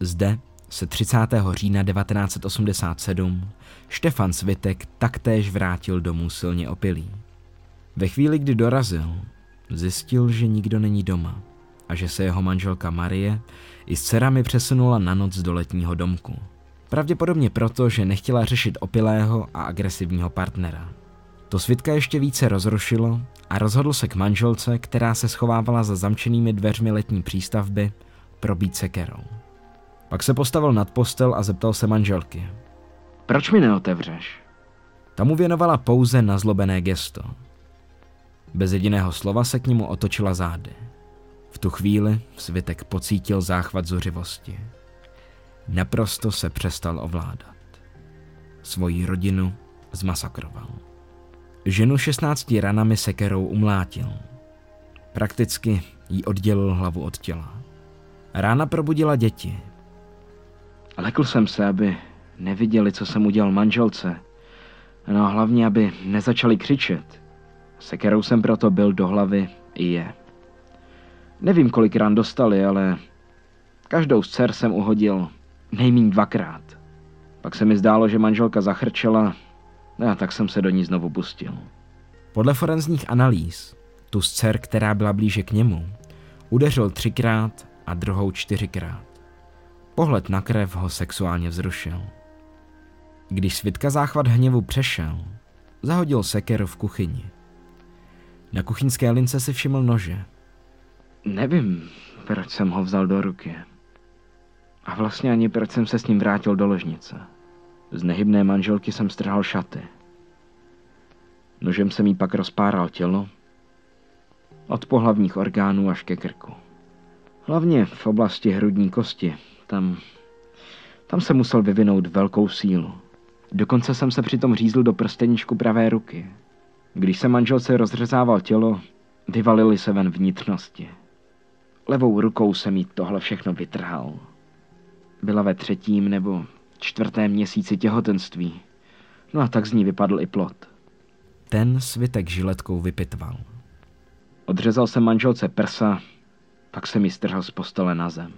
Zde se 30. října 1987 Štefan Svitek taktéž vrátil domů silně opilý. Ve chvíli, kdy dorazil, zjistil, že nikdo není doma a že se jeho manželka Marie i s dcerami přesunula na noc do letního domku. Pravděpodobně proto, že nechtěla řešit opilého a agresivního partnera. To Svitka ještě více rozrušilo a rozhodl se k manželce, která se schovávala za zamčenými dveřmi letní přístavby, probít sekerou. Pak se postavil nad postel a zeptal se manželky. Proč mi neotevřeš? Ta mu věnovala pouze nazlobené gesto. Bez jediného slova se k němu otočila zády. V tu chvíli Svitek pocítil záchvat zuřivosti. Naprosto se přestal ovládat. Svoji rodinu zmasakroval. Ženu 16 ranami sekerou umlátil. Prakticky jí oddělil hlavu od těla. Rána probudila děti. Lekl jsem se, aby neviděli, co jsem udělal manželce. No a hlavně, aby nezačali křičet. Sekerou jsem proto byl do hlavy i je. Nevím, kolik rán dostali, ale každou z dcer jsem uhodil nejmíň dvakrát. Pak se mi zdálo, že manželka zachrčela No a tak jsem se do ní znovu pustil. Podle forenzních analýz, tu z dcer, která byla blíže k němu, udeřil třikrát a druhou čtyřikrát. Pohled na krev ho sexuálně vzrušil. Když svitka záchvat hněvu přešel, zahodil sekeru v kuchyni. Na kuchyňské lince si všiml nože. Nevím, proč jsem ho vzal do ruky. A vlastně ani proč jsem se s ním vrátil do ložnice. Z nehybné manželky jsem strhal šaty. Nožem jsem jí pak rozpáral tělo, od pohlavních orgánů až ke krku. Hlavně v oblasti hrudní kosti, tam, tam se musel vyvinout velkou sílu. Dokonce jsem se přitom řízl do prsteničku pravé ruky. Když se manželce rozřezával tělo, vyvalily se ven vnitřnosti. Levou rukou jsem jí tohle všechno vytrhal. Byla ve třetím nebo čtvrtém měsíci těhotenství. No a tak z ní vypadl i plot. Ten svitek žiletkou vypitval. Odřezal jsem manželce prsa, pak jsem ji strhl z postele na zem.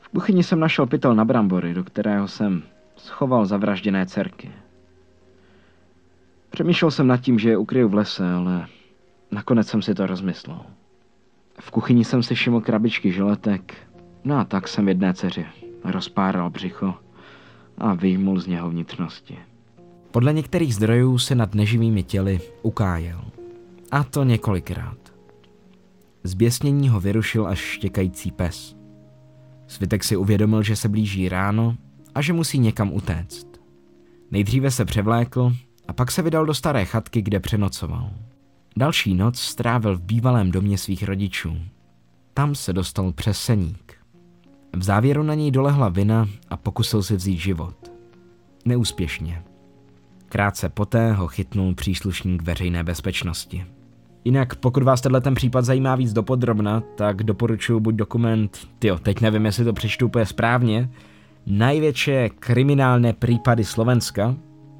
V kuchyni jsem našel pytel na brambory, do kterého jsem schoval zavražděné dcerky. Přemýšlel jsem nad tím, že je ukryju v lese, ale nakonec jsem si to rozmyslel. V kuchyni jsem si všiml krabičky žiletek, no a tak jsem jedné dceři rozpáral břicho a vyjmul z něho vnitřnosti. Podle některých zdrojů se nad neživými těly ukájel. A to několikrát. Zběsnění ho vyrušil až štěkající pes. Svitek si uvědomil, že se blíží ráno a že musí někam utéct. Nejdříve se převlékl a pak se vydal do staré chatky, kde přenocoval. Další noc strávil v bývalém domě svých rodičů. Tam se dostal přes seník. V závěru na něj dolehla vina a pokusil si vzít život. Neúspěšně. Krátce poté ho chytnul příslušník veřejné bezpečnosti. Jinak, pokud vás tenhle ten případ zajímá víc dopodrobna, tak doporučuji buď dokument, tyjo, teď nevím, jestli to úplně správně, Najvětší kriminálné případy Slovenska,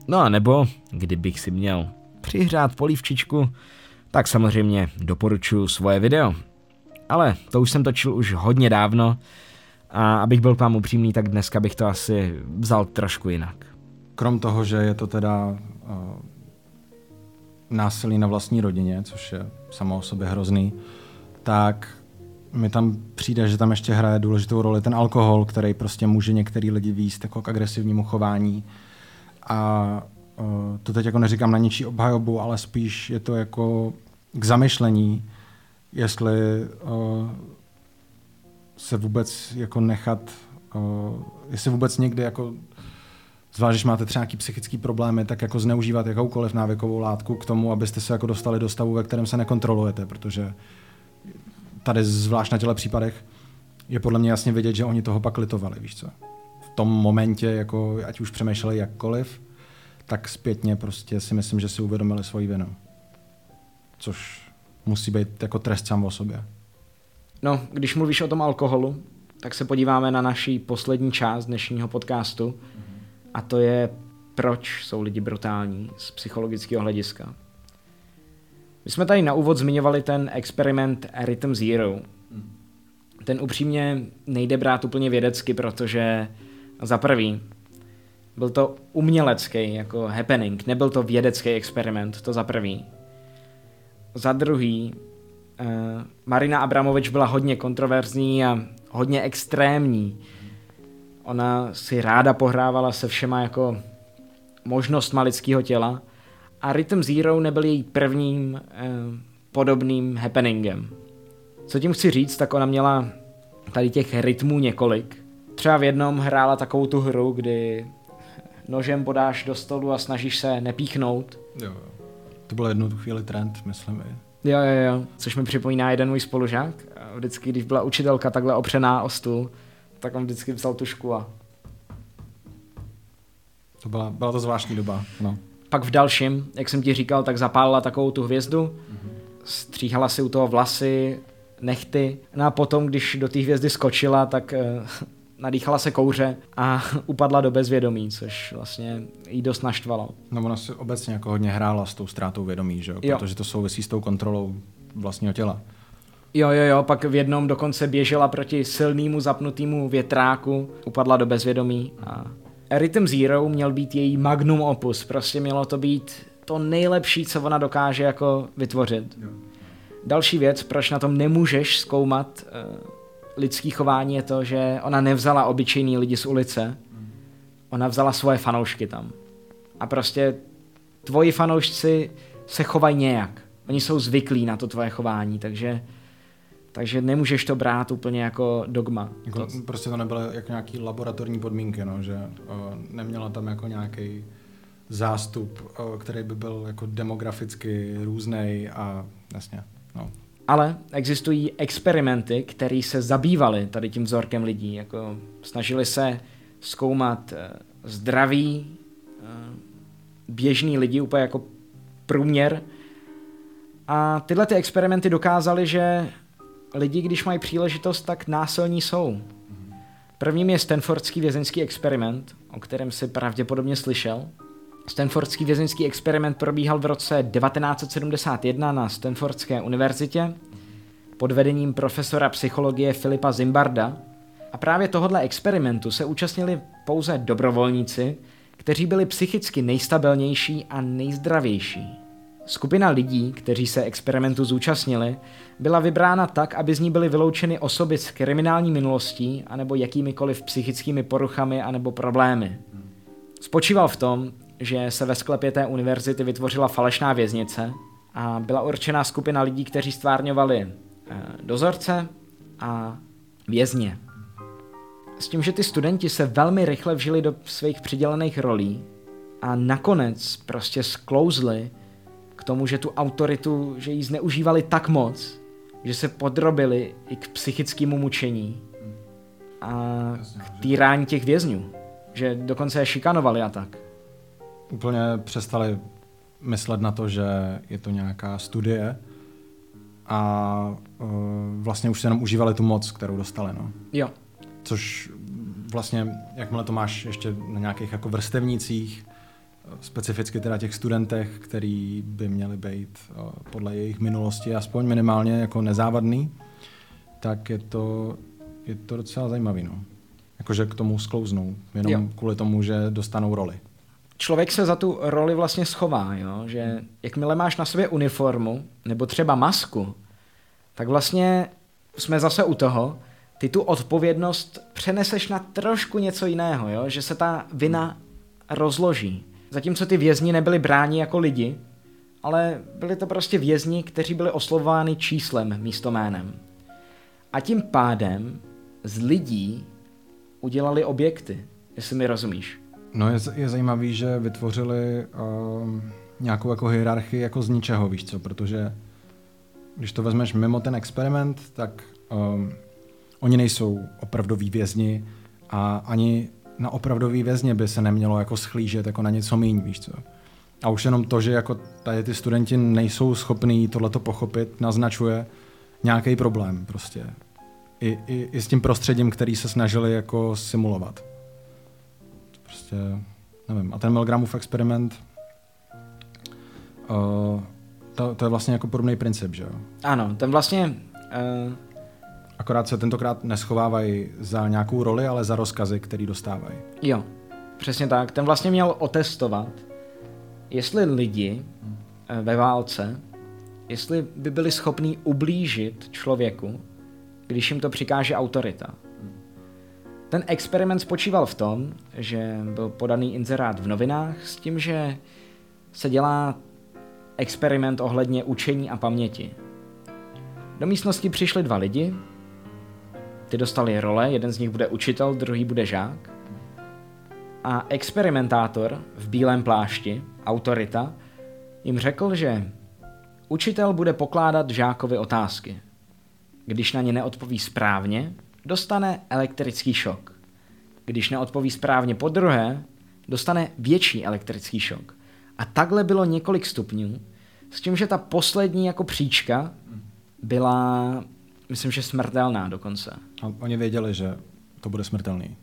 no a nebo, kdybych si měl přihřát polívčičku, tak samozřejmě doporučuji svoje video. Ale to už jsem točil už hodně dávno, a abych byl k vám upřímný, tak dneska bych to asi vzal trošku jinak. Krom toho, že je to teda uh, násilí na vlastní rodině, což je samo o sobě hrozný, tak mi tam přijde, že tam ještě hraje důležitou roli ten alkohol, který prostě může některý lidi výst jako k agresivnímu chování. A uh, to teď jako neříkám na ničí obhajobu, ale spíš je to jako k zamyšlení, jestli uh, se vůbec jako nechat, uh, jestli vůbec někdy jako zvlášť, když máte třeba nějaký psychický problémy, tak jako zneužívat jakoukoliv návykovou látku k tomu, abyste se jako dostali do stavu, ve kterém se nekontrolujete, protože tady zvlášť na těle případech je podle mě jasně vidět, že oni toho pak litovali, víš co. V tom momentě, jako ať už přemýšleli jakkoliv, tak zpětně prostě si myslím, že si uvědomili svoji vinu. Což musí být jako trest sám o sobě. No, když mluvíš o tom alkoholu, tak se podíváme na naší poslední část dnešního podcastu a to je, proč jsou lidi brutální z psychologického hlediska. My jsme tady na úvod zmiňovali ten experiment Rhythm Zero. Ten upřímně nejde brát úplně vědecky, protože za prvý byl to umělecký jako happening, nebyl to vědecký experiment, to za prvý. Za druhý, uh, Marina Abramovič byla hodně kontroverzní a hodně extrémní. Ona si ráda pohrávala se všema jako možnostma lidského těla a Rhythm Zero nebyl její prvním uh, podobným happeningem. Co tím chci říct, tak ona měla tady těch rytmů několik. Třeba v jednom hrála takovou tu hru, kdy nožem podáš do stolu a snažíš se nepíchnout. Jo. To byl jednou tu chvíli trend, myslím. Jo, jo, jo. Což mi připomíná jeden můj spolužák. Vždycky, když byla učitelka takhle opřená o stůl, tak on vždycky vzal tušku a... To byla, byla to zvláštní doba, no. Pak v dalším, jak jsem ti říkal, tak zapálila takovou tu hvězdu, mm-hmm. stříhala si u toho vlasy, nechty, no a potom, když do té hvězdy skočila, tak uh, nadýchala se kouře a upadla do bezvědomí, což vlastně jí dost naštvalo. No ona si obecně jako hodně hrála s tou ztrátou vědomí, že jo? Jo. Protože to souvisí s tou kontrolou vlastního těla. Jo, jo, jo, pak v jednom dokonce běžela proti silnému zapnutému větráku, upadla do bezvědomí a Rhythm Zero měl být její magnum opus, prostě mělo to být to nejlepší, co ona dokáže jako vytvořit. Jo. Další věc, proč na tom nemůžeš zkoumat uh, lidský chování, je to, že ona nevzala obyčejný lidi z ulice, ona vzala svoje fanoušky tam. A prostě tvoji fanoušci se chovají nějak. Oni jsou zvyklí na to tvoje chování, takže takže nemůžeš to brát úplně jako dogma. Jako, to... Prostě to nebyly jako nějaký laboratorní podmínky, no, že o, neměla tam jako nějaký zástup, o, který by byl jako demograficky různý a jasně, no. Ale existují experimenty, které se zabývaly tady tím vzorkem lidí. Jako snažili se zkoumat eh, zdraví eh, běžný lidi, úplně jako průměr. A tyhle ty experimenty dokázaly, že lidi, když mají příležitost, tak násilní jsou. Prvním je Stanfordský vězeňský experiment, o kterém si pravděpodobně slyšel. Stanfordský vězeňský experiment probíhal v roce 1971 na Stanfordské univerzitě pod vedením profesora psychologie Filipa Zimbarda. A právě tohohle experimentu se účastnili pouze dobrovolníci, kteří byli psychicky nejstabilnější a nejzdravější. Skupina lidí, kteří se experimentu zúčastnili, byla vybrána tak, aby z ní byly vyloučeny osoby s kriminální minulostí anebo jakýmikoliv psychickými poruchami anebo problémy. Spočíval v tom, že se ve sklepě té univerzity vytvořila falešná věznice a byla určená skupina lidí, kteří stvárňovali eh, dozorce a vězně. S tím, že ty studenti se velmi rychle vžili do svých přidělených rolí a nakonec prostě sklouzli k tomu, že tu autoritu, že ji zneužívali tak moc, že se podrobili i k psychickému mučení a k týrání těch vězňů. Že dokonce je šikanovali a tak. Úplně přestali myslet na to, že je to nějaká studie a uh, vlastně už se jenom užívali tu moc, kterou dostali. No. Jo. Což vlastně, jakmile to máš ještě na nějakých jako vrstevnících, specificky teda těch studentech, který by měli být uh, podle jejich minulosti aspoň minimálně jako nezávadný, tak je to, je to docela zajímavý. No. Jakože k tomu sklouznou, jenom jo. kvůli tomu, že dostanou roli. Člověk se za tu roli vlastně schová, jo? že jakmile máš na sobě uniformu nebo třeba masku, tak vlastně jsme zase u toho, ty tu odpovědnost přeneseš na trošku něco jiného, jo? že se ta vina rozloží. Zatímco ty vězni nebyli bráni jako lidi, ale byli to prostě vězni, kteří byli oslovováni číslem místo jménem. A tím pádem z lidí udělali objekty, jestli mi rozumíš. No je, je zajímavý, že vytvořili um, nějakou jako hierarchii jako z ničeho, víš co, protože když to vezmeš mimo ten experiment, tak um, oni nejsou opravdoví vězni a ani na opravdový vězně by se nemělo jako schlížet jako na něco méně, víš co. A už jenom to, že jako tady ty studenti nejsou schopní tohleto pochopit, naznačuje nějaký problém prostě. I, i, I s tím prostředím, který se snažili jako simulovat. Prostě, nevím. A ten Milgramův experiment, uh, to, to je vlastně jako podobný princip, že jo? Ano, ten vlastně... Uh... Akorát se tentokrát neschovávají za nějakou roli, ale za rozkazy, který dostávají. Jo, přesně tak. Ten vlastně měl otestovat, jestli lidi uh, ve válce, jestli by byli schopní ublížit člověku, když jim to přikáže autorita. Ten experiment spočíval v tom, že byl podaný inzerát v novinách s tím, že se dělá experiment ohledně učení a paměti. Do místnosti přišli dva lidi, ty dostali role, jeden z nich bude učitel, druhý bude žák. A experimentátor v bílém plášti, autorita, jim řekl, že učitel bude pokládat žákovi otázky. Když na ně neodpoví správně, dostane elektrický šok. Když neodpoví správně po druhé, dostane větší elektrický šok. A takhle bylo několik stupňů, s tím, že ta poslední jako příčka byla, myslím, že smrtelná dokonce. A oni věděli, že to bude smrtelný.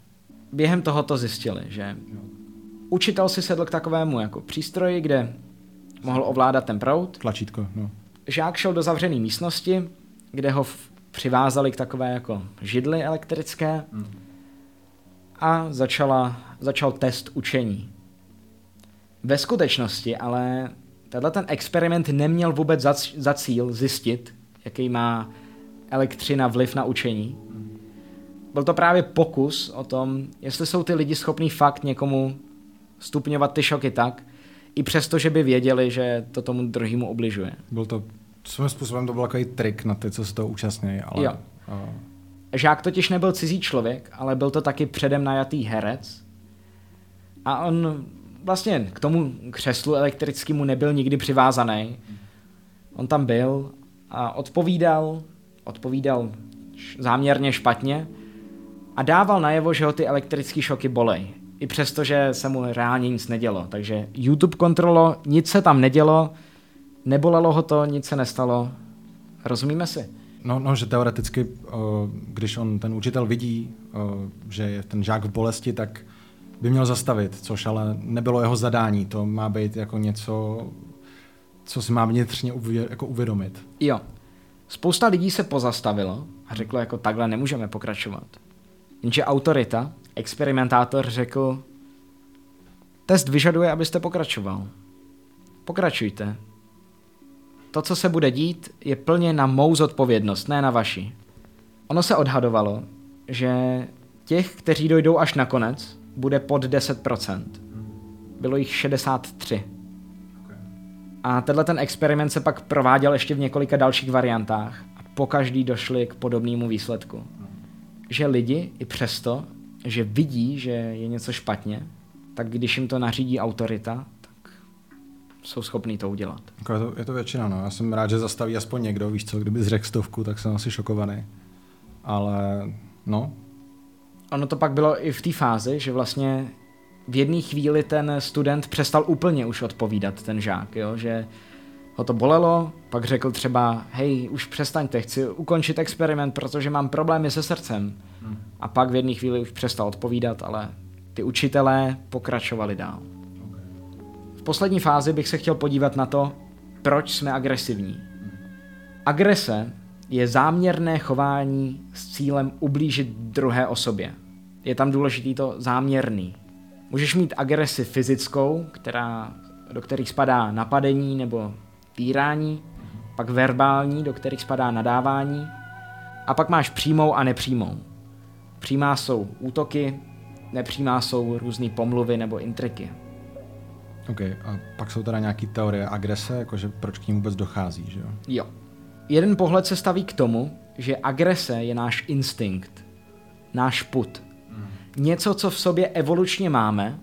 Během toho to zjistili, že učitel si sedl k takovému jako přístroji, kde mohl ovládat ten proud. Tlačítko, no. Žák šel do zavřené místnosti, kde ho přivázali k takové jako židli elektrické a začala, začal test učení. Ve skutečnosti ale tenhle ten experiment neměl vůbec za, za cíl zjistit, jaký má elektřina vliv na učení. Byl to právě pokus o tom, jestli jsou ty lidi schopní fakt někomu stupňovat ty šoky tak, i přesto, že by věděli, že to tomu druhému obližuje. Byl to svým způsobem to byl takový trik na ty, co se toho účastní, ale... Jo. Žák totiž nebyl cizí člověk, ale byl to taky předem najatý herec. A on vlastně k tomu křeslu elektrickému nebyl nikdy přivázaný. On tam byl a odpovídal, odpovídal záměrně špatně a dával najevo, že ho ty elektrické šoky bolej. I přesto, že se mu reálně nic nedělo. Takže YouTube kontrolo, nic se tam nedělo, nebolelo ho to, nic se nestalo. Rozumíme si? No, no že teoreticky, když on, ten učitel vidí, že je ten žák v bolesti, tak by měl zastavit, což ale nebylo jeho zadání. To má být jako něco, co si má vnitřně uvě, jako uvědomit. Jo. Spousta lidí se pozastavilo a řeklo jako takhle nemůžeme pokračovat. Jenže autorita, experimentátor řekl, test vyžaduje, abyste pokračoval. Pokračujte. To, co se bude dít, je plně na mou zodpovědnost, ne na vaši. Ono se odhadovalo, že těch, kteří dojdou až na konec, bude pod 10%. Bylo jich 63. A tenhle ten experiment se pak prováděl ještě v několika dalších variantách a po každý došli k podobnému výsledku. Že lidi i přesto, že vidí, že je něco špatně, tak když jim to nařídí autorita, jsou schopní to udělat. Jako je, to, je to většina, no. Já jsem rád, že zastaví aspoň někdo, víš co, kdyby zřekl stovku, tak jsem asi šokovaný. Ale no, ono to pak bylo i v té fázi, že vlastně v jedné chvíli ten student přestal úplně už odpovídat, ten žák, jo? že ho to bolelo, pak řekl třeba, hej, už přestaňte, chci ukončit experiment, protože mám problémy se srdcem. Hmm. A pak v jedné chvíli už přestal odpovídat, ale ty učitelé pokračovali dál. V poslední fázi bych se chtěl podívat na to, proč jsme agresivní. Agrese je záměrné chování s cílem ublížit druhé osobě je tam důležitý to záměrný. Můžeš mít agresi fyzickou, která, do kterých spadá napadení nebo týrání, pak verbální, do kterých spadá nadávání, a pak máš přímou a nepřímou. Přímá jsou útoky, nepřímá jsou různé pomluvy nebo intriky. OK, a pak jsou teda nějaké teorie agrese, jakože proč k ním vůbec dochází, že jo? Jo. Jeden pohled se staví k tomu, že agrese je náš instinkt, náš put. Něco, co v sobě evolučně máme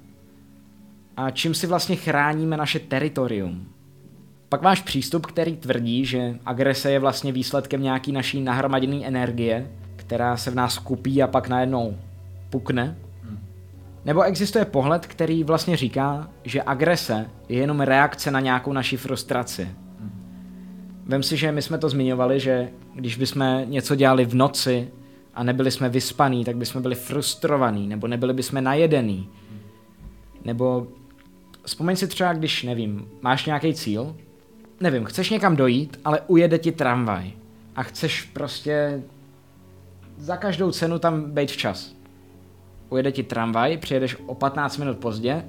a čím si vlastně chráníme naše teritorium. Pak máš přístup, který tvrdí, že agrese je vlastně výsledkem nějaký naší nahromaděné energie, která se v nás kupí a pak najednou pukne. Nebo existuje pohled, který vlastně říká, že agrese je jenom reakce na nějakou naši frustraci. Vem si, že my jsme to zmiňovali, že když bychom něco dělali v noci a nebyli jsme vyspaný, tak bychom byli frustrovaní, nebo nebyli bychom najedený. Nebo vzpomeň si třeba, když, nevím, máš nějaký cíl, nevím, chceš někam dojít, ale ujede ti tramvaj a chceš prostě za každou cenu tam být včas. Ujede ti tramvaj, přijedeš o 15 minut pozdě,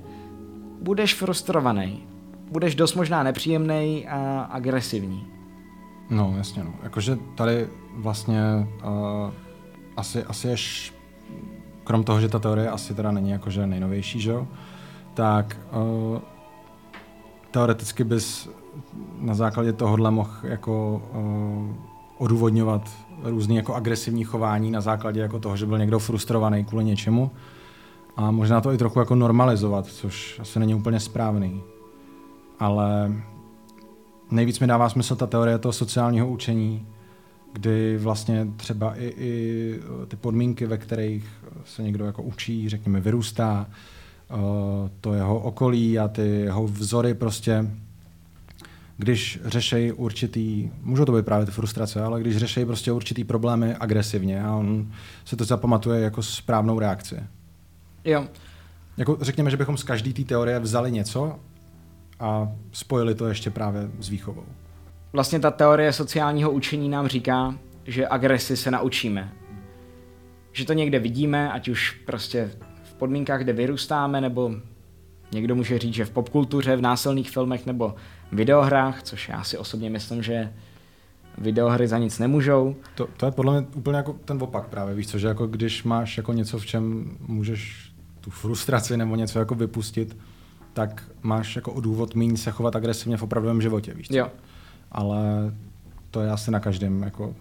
budeš frustrovaný, budeš dost možná nepříjemný a agresivní. No, jasně, no. Jakože tady vlastně uh, asi, asi ješ, krom toho, že ta teorie asi teda není jakože nejnovější, že jo, tak uh, teoreticky bys na základě tohohle mohl jako uh, odůvodňovat různý jako agresivní chování na základě jako toho, že byl někdo frustrovaný kvůli něčemu a možná to i trochu jako normalizovat, což asi není úplně správný. Ale nejvíc mi dává smysl ta teorie toho sociálního učení, kdy vlastně třeba i, i ty podmínky, ve kterých se někdo jako učí, řekněme, vyrůstá, uh, to jeho okolí a ty jeho vzory prostě když řešejí určitý, můžou to být právě ty frustrace, ale když řešejí prostě určitý problémy agresivně a on se to zapamatuje jako správnou reakci. Jo. Jako řekněme, že bychom z každé té teorie vzali něco a spojili to ještě právě s výchovou. Vlastně ta teorie sociálního učení nám říká, že agresi se naučíme. Že to někde vidíme, ať už prostě v podmínkách, kde vyrůstáme, nebo někdo může říct, že v popkultuře, v násilných filmech nebo videohrách, což já si osobně myslím, že videohry za nic nemůžou. To, to je podle mě úplně jako ten opak právě, víš co, že jako když máš jako něco, v čem můžeš tu frustraci nebo něco jako vypustit, tak máš jako důvod méně se chovat agresivně v opravdovém životě, víš co? Jo. Ale to je asi na každém jako...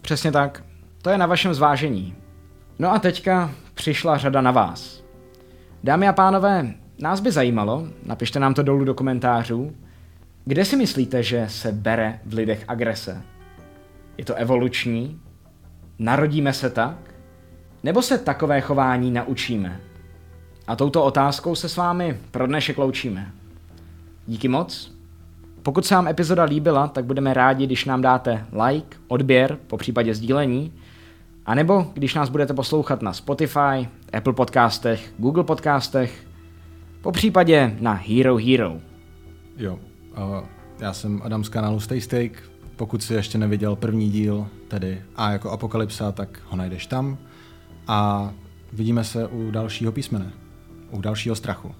Přesně tak. To je na vašem zvážení. No a teďka přišla řada na vás. Dámy a pánové, nás by zajímalo, napište nám to dolů do komentářů, kde si myslíte, že se bere v lidech agrese? Je to evoluční? Narodíme se tak? Nebo se takové chování naučíme? A touto otázkou se s vámi pro dnešek loučíme. Díky moc. Pokud se vám epizoda líbila, tak budeme rádi, když nám dáte like, odběr, po případě sdílení, a nebo když nás budete poslouchat na Spotify, Apple podcastech, Google podcastech, po případě na Hero Hero. Jo, já jsem Adam z kanálu Stay Steak. Pokud si ještě neviděl první díl, tedy A jako Apokalypsa, tak ho najdeš tam. A vidíme se u dalšího písmene, u dalšího strachu.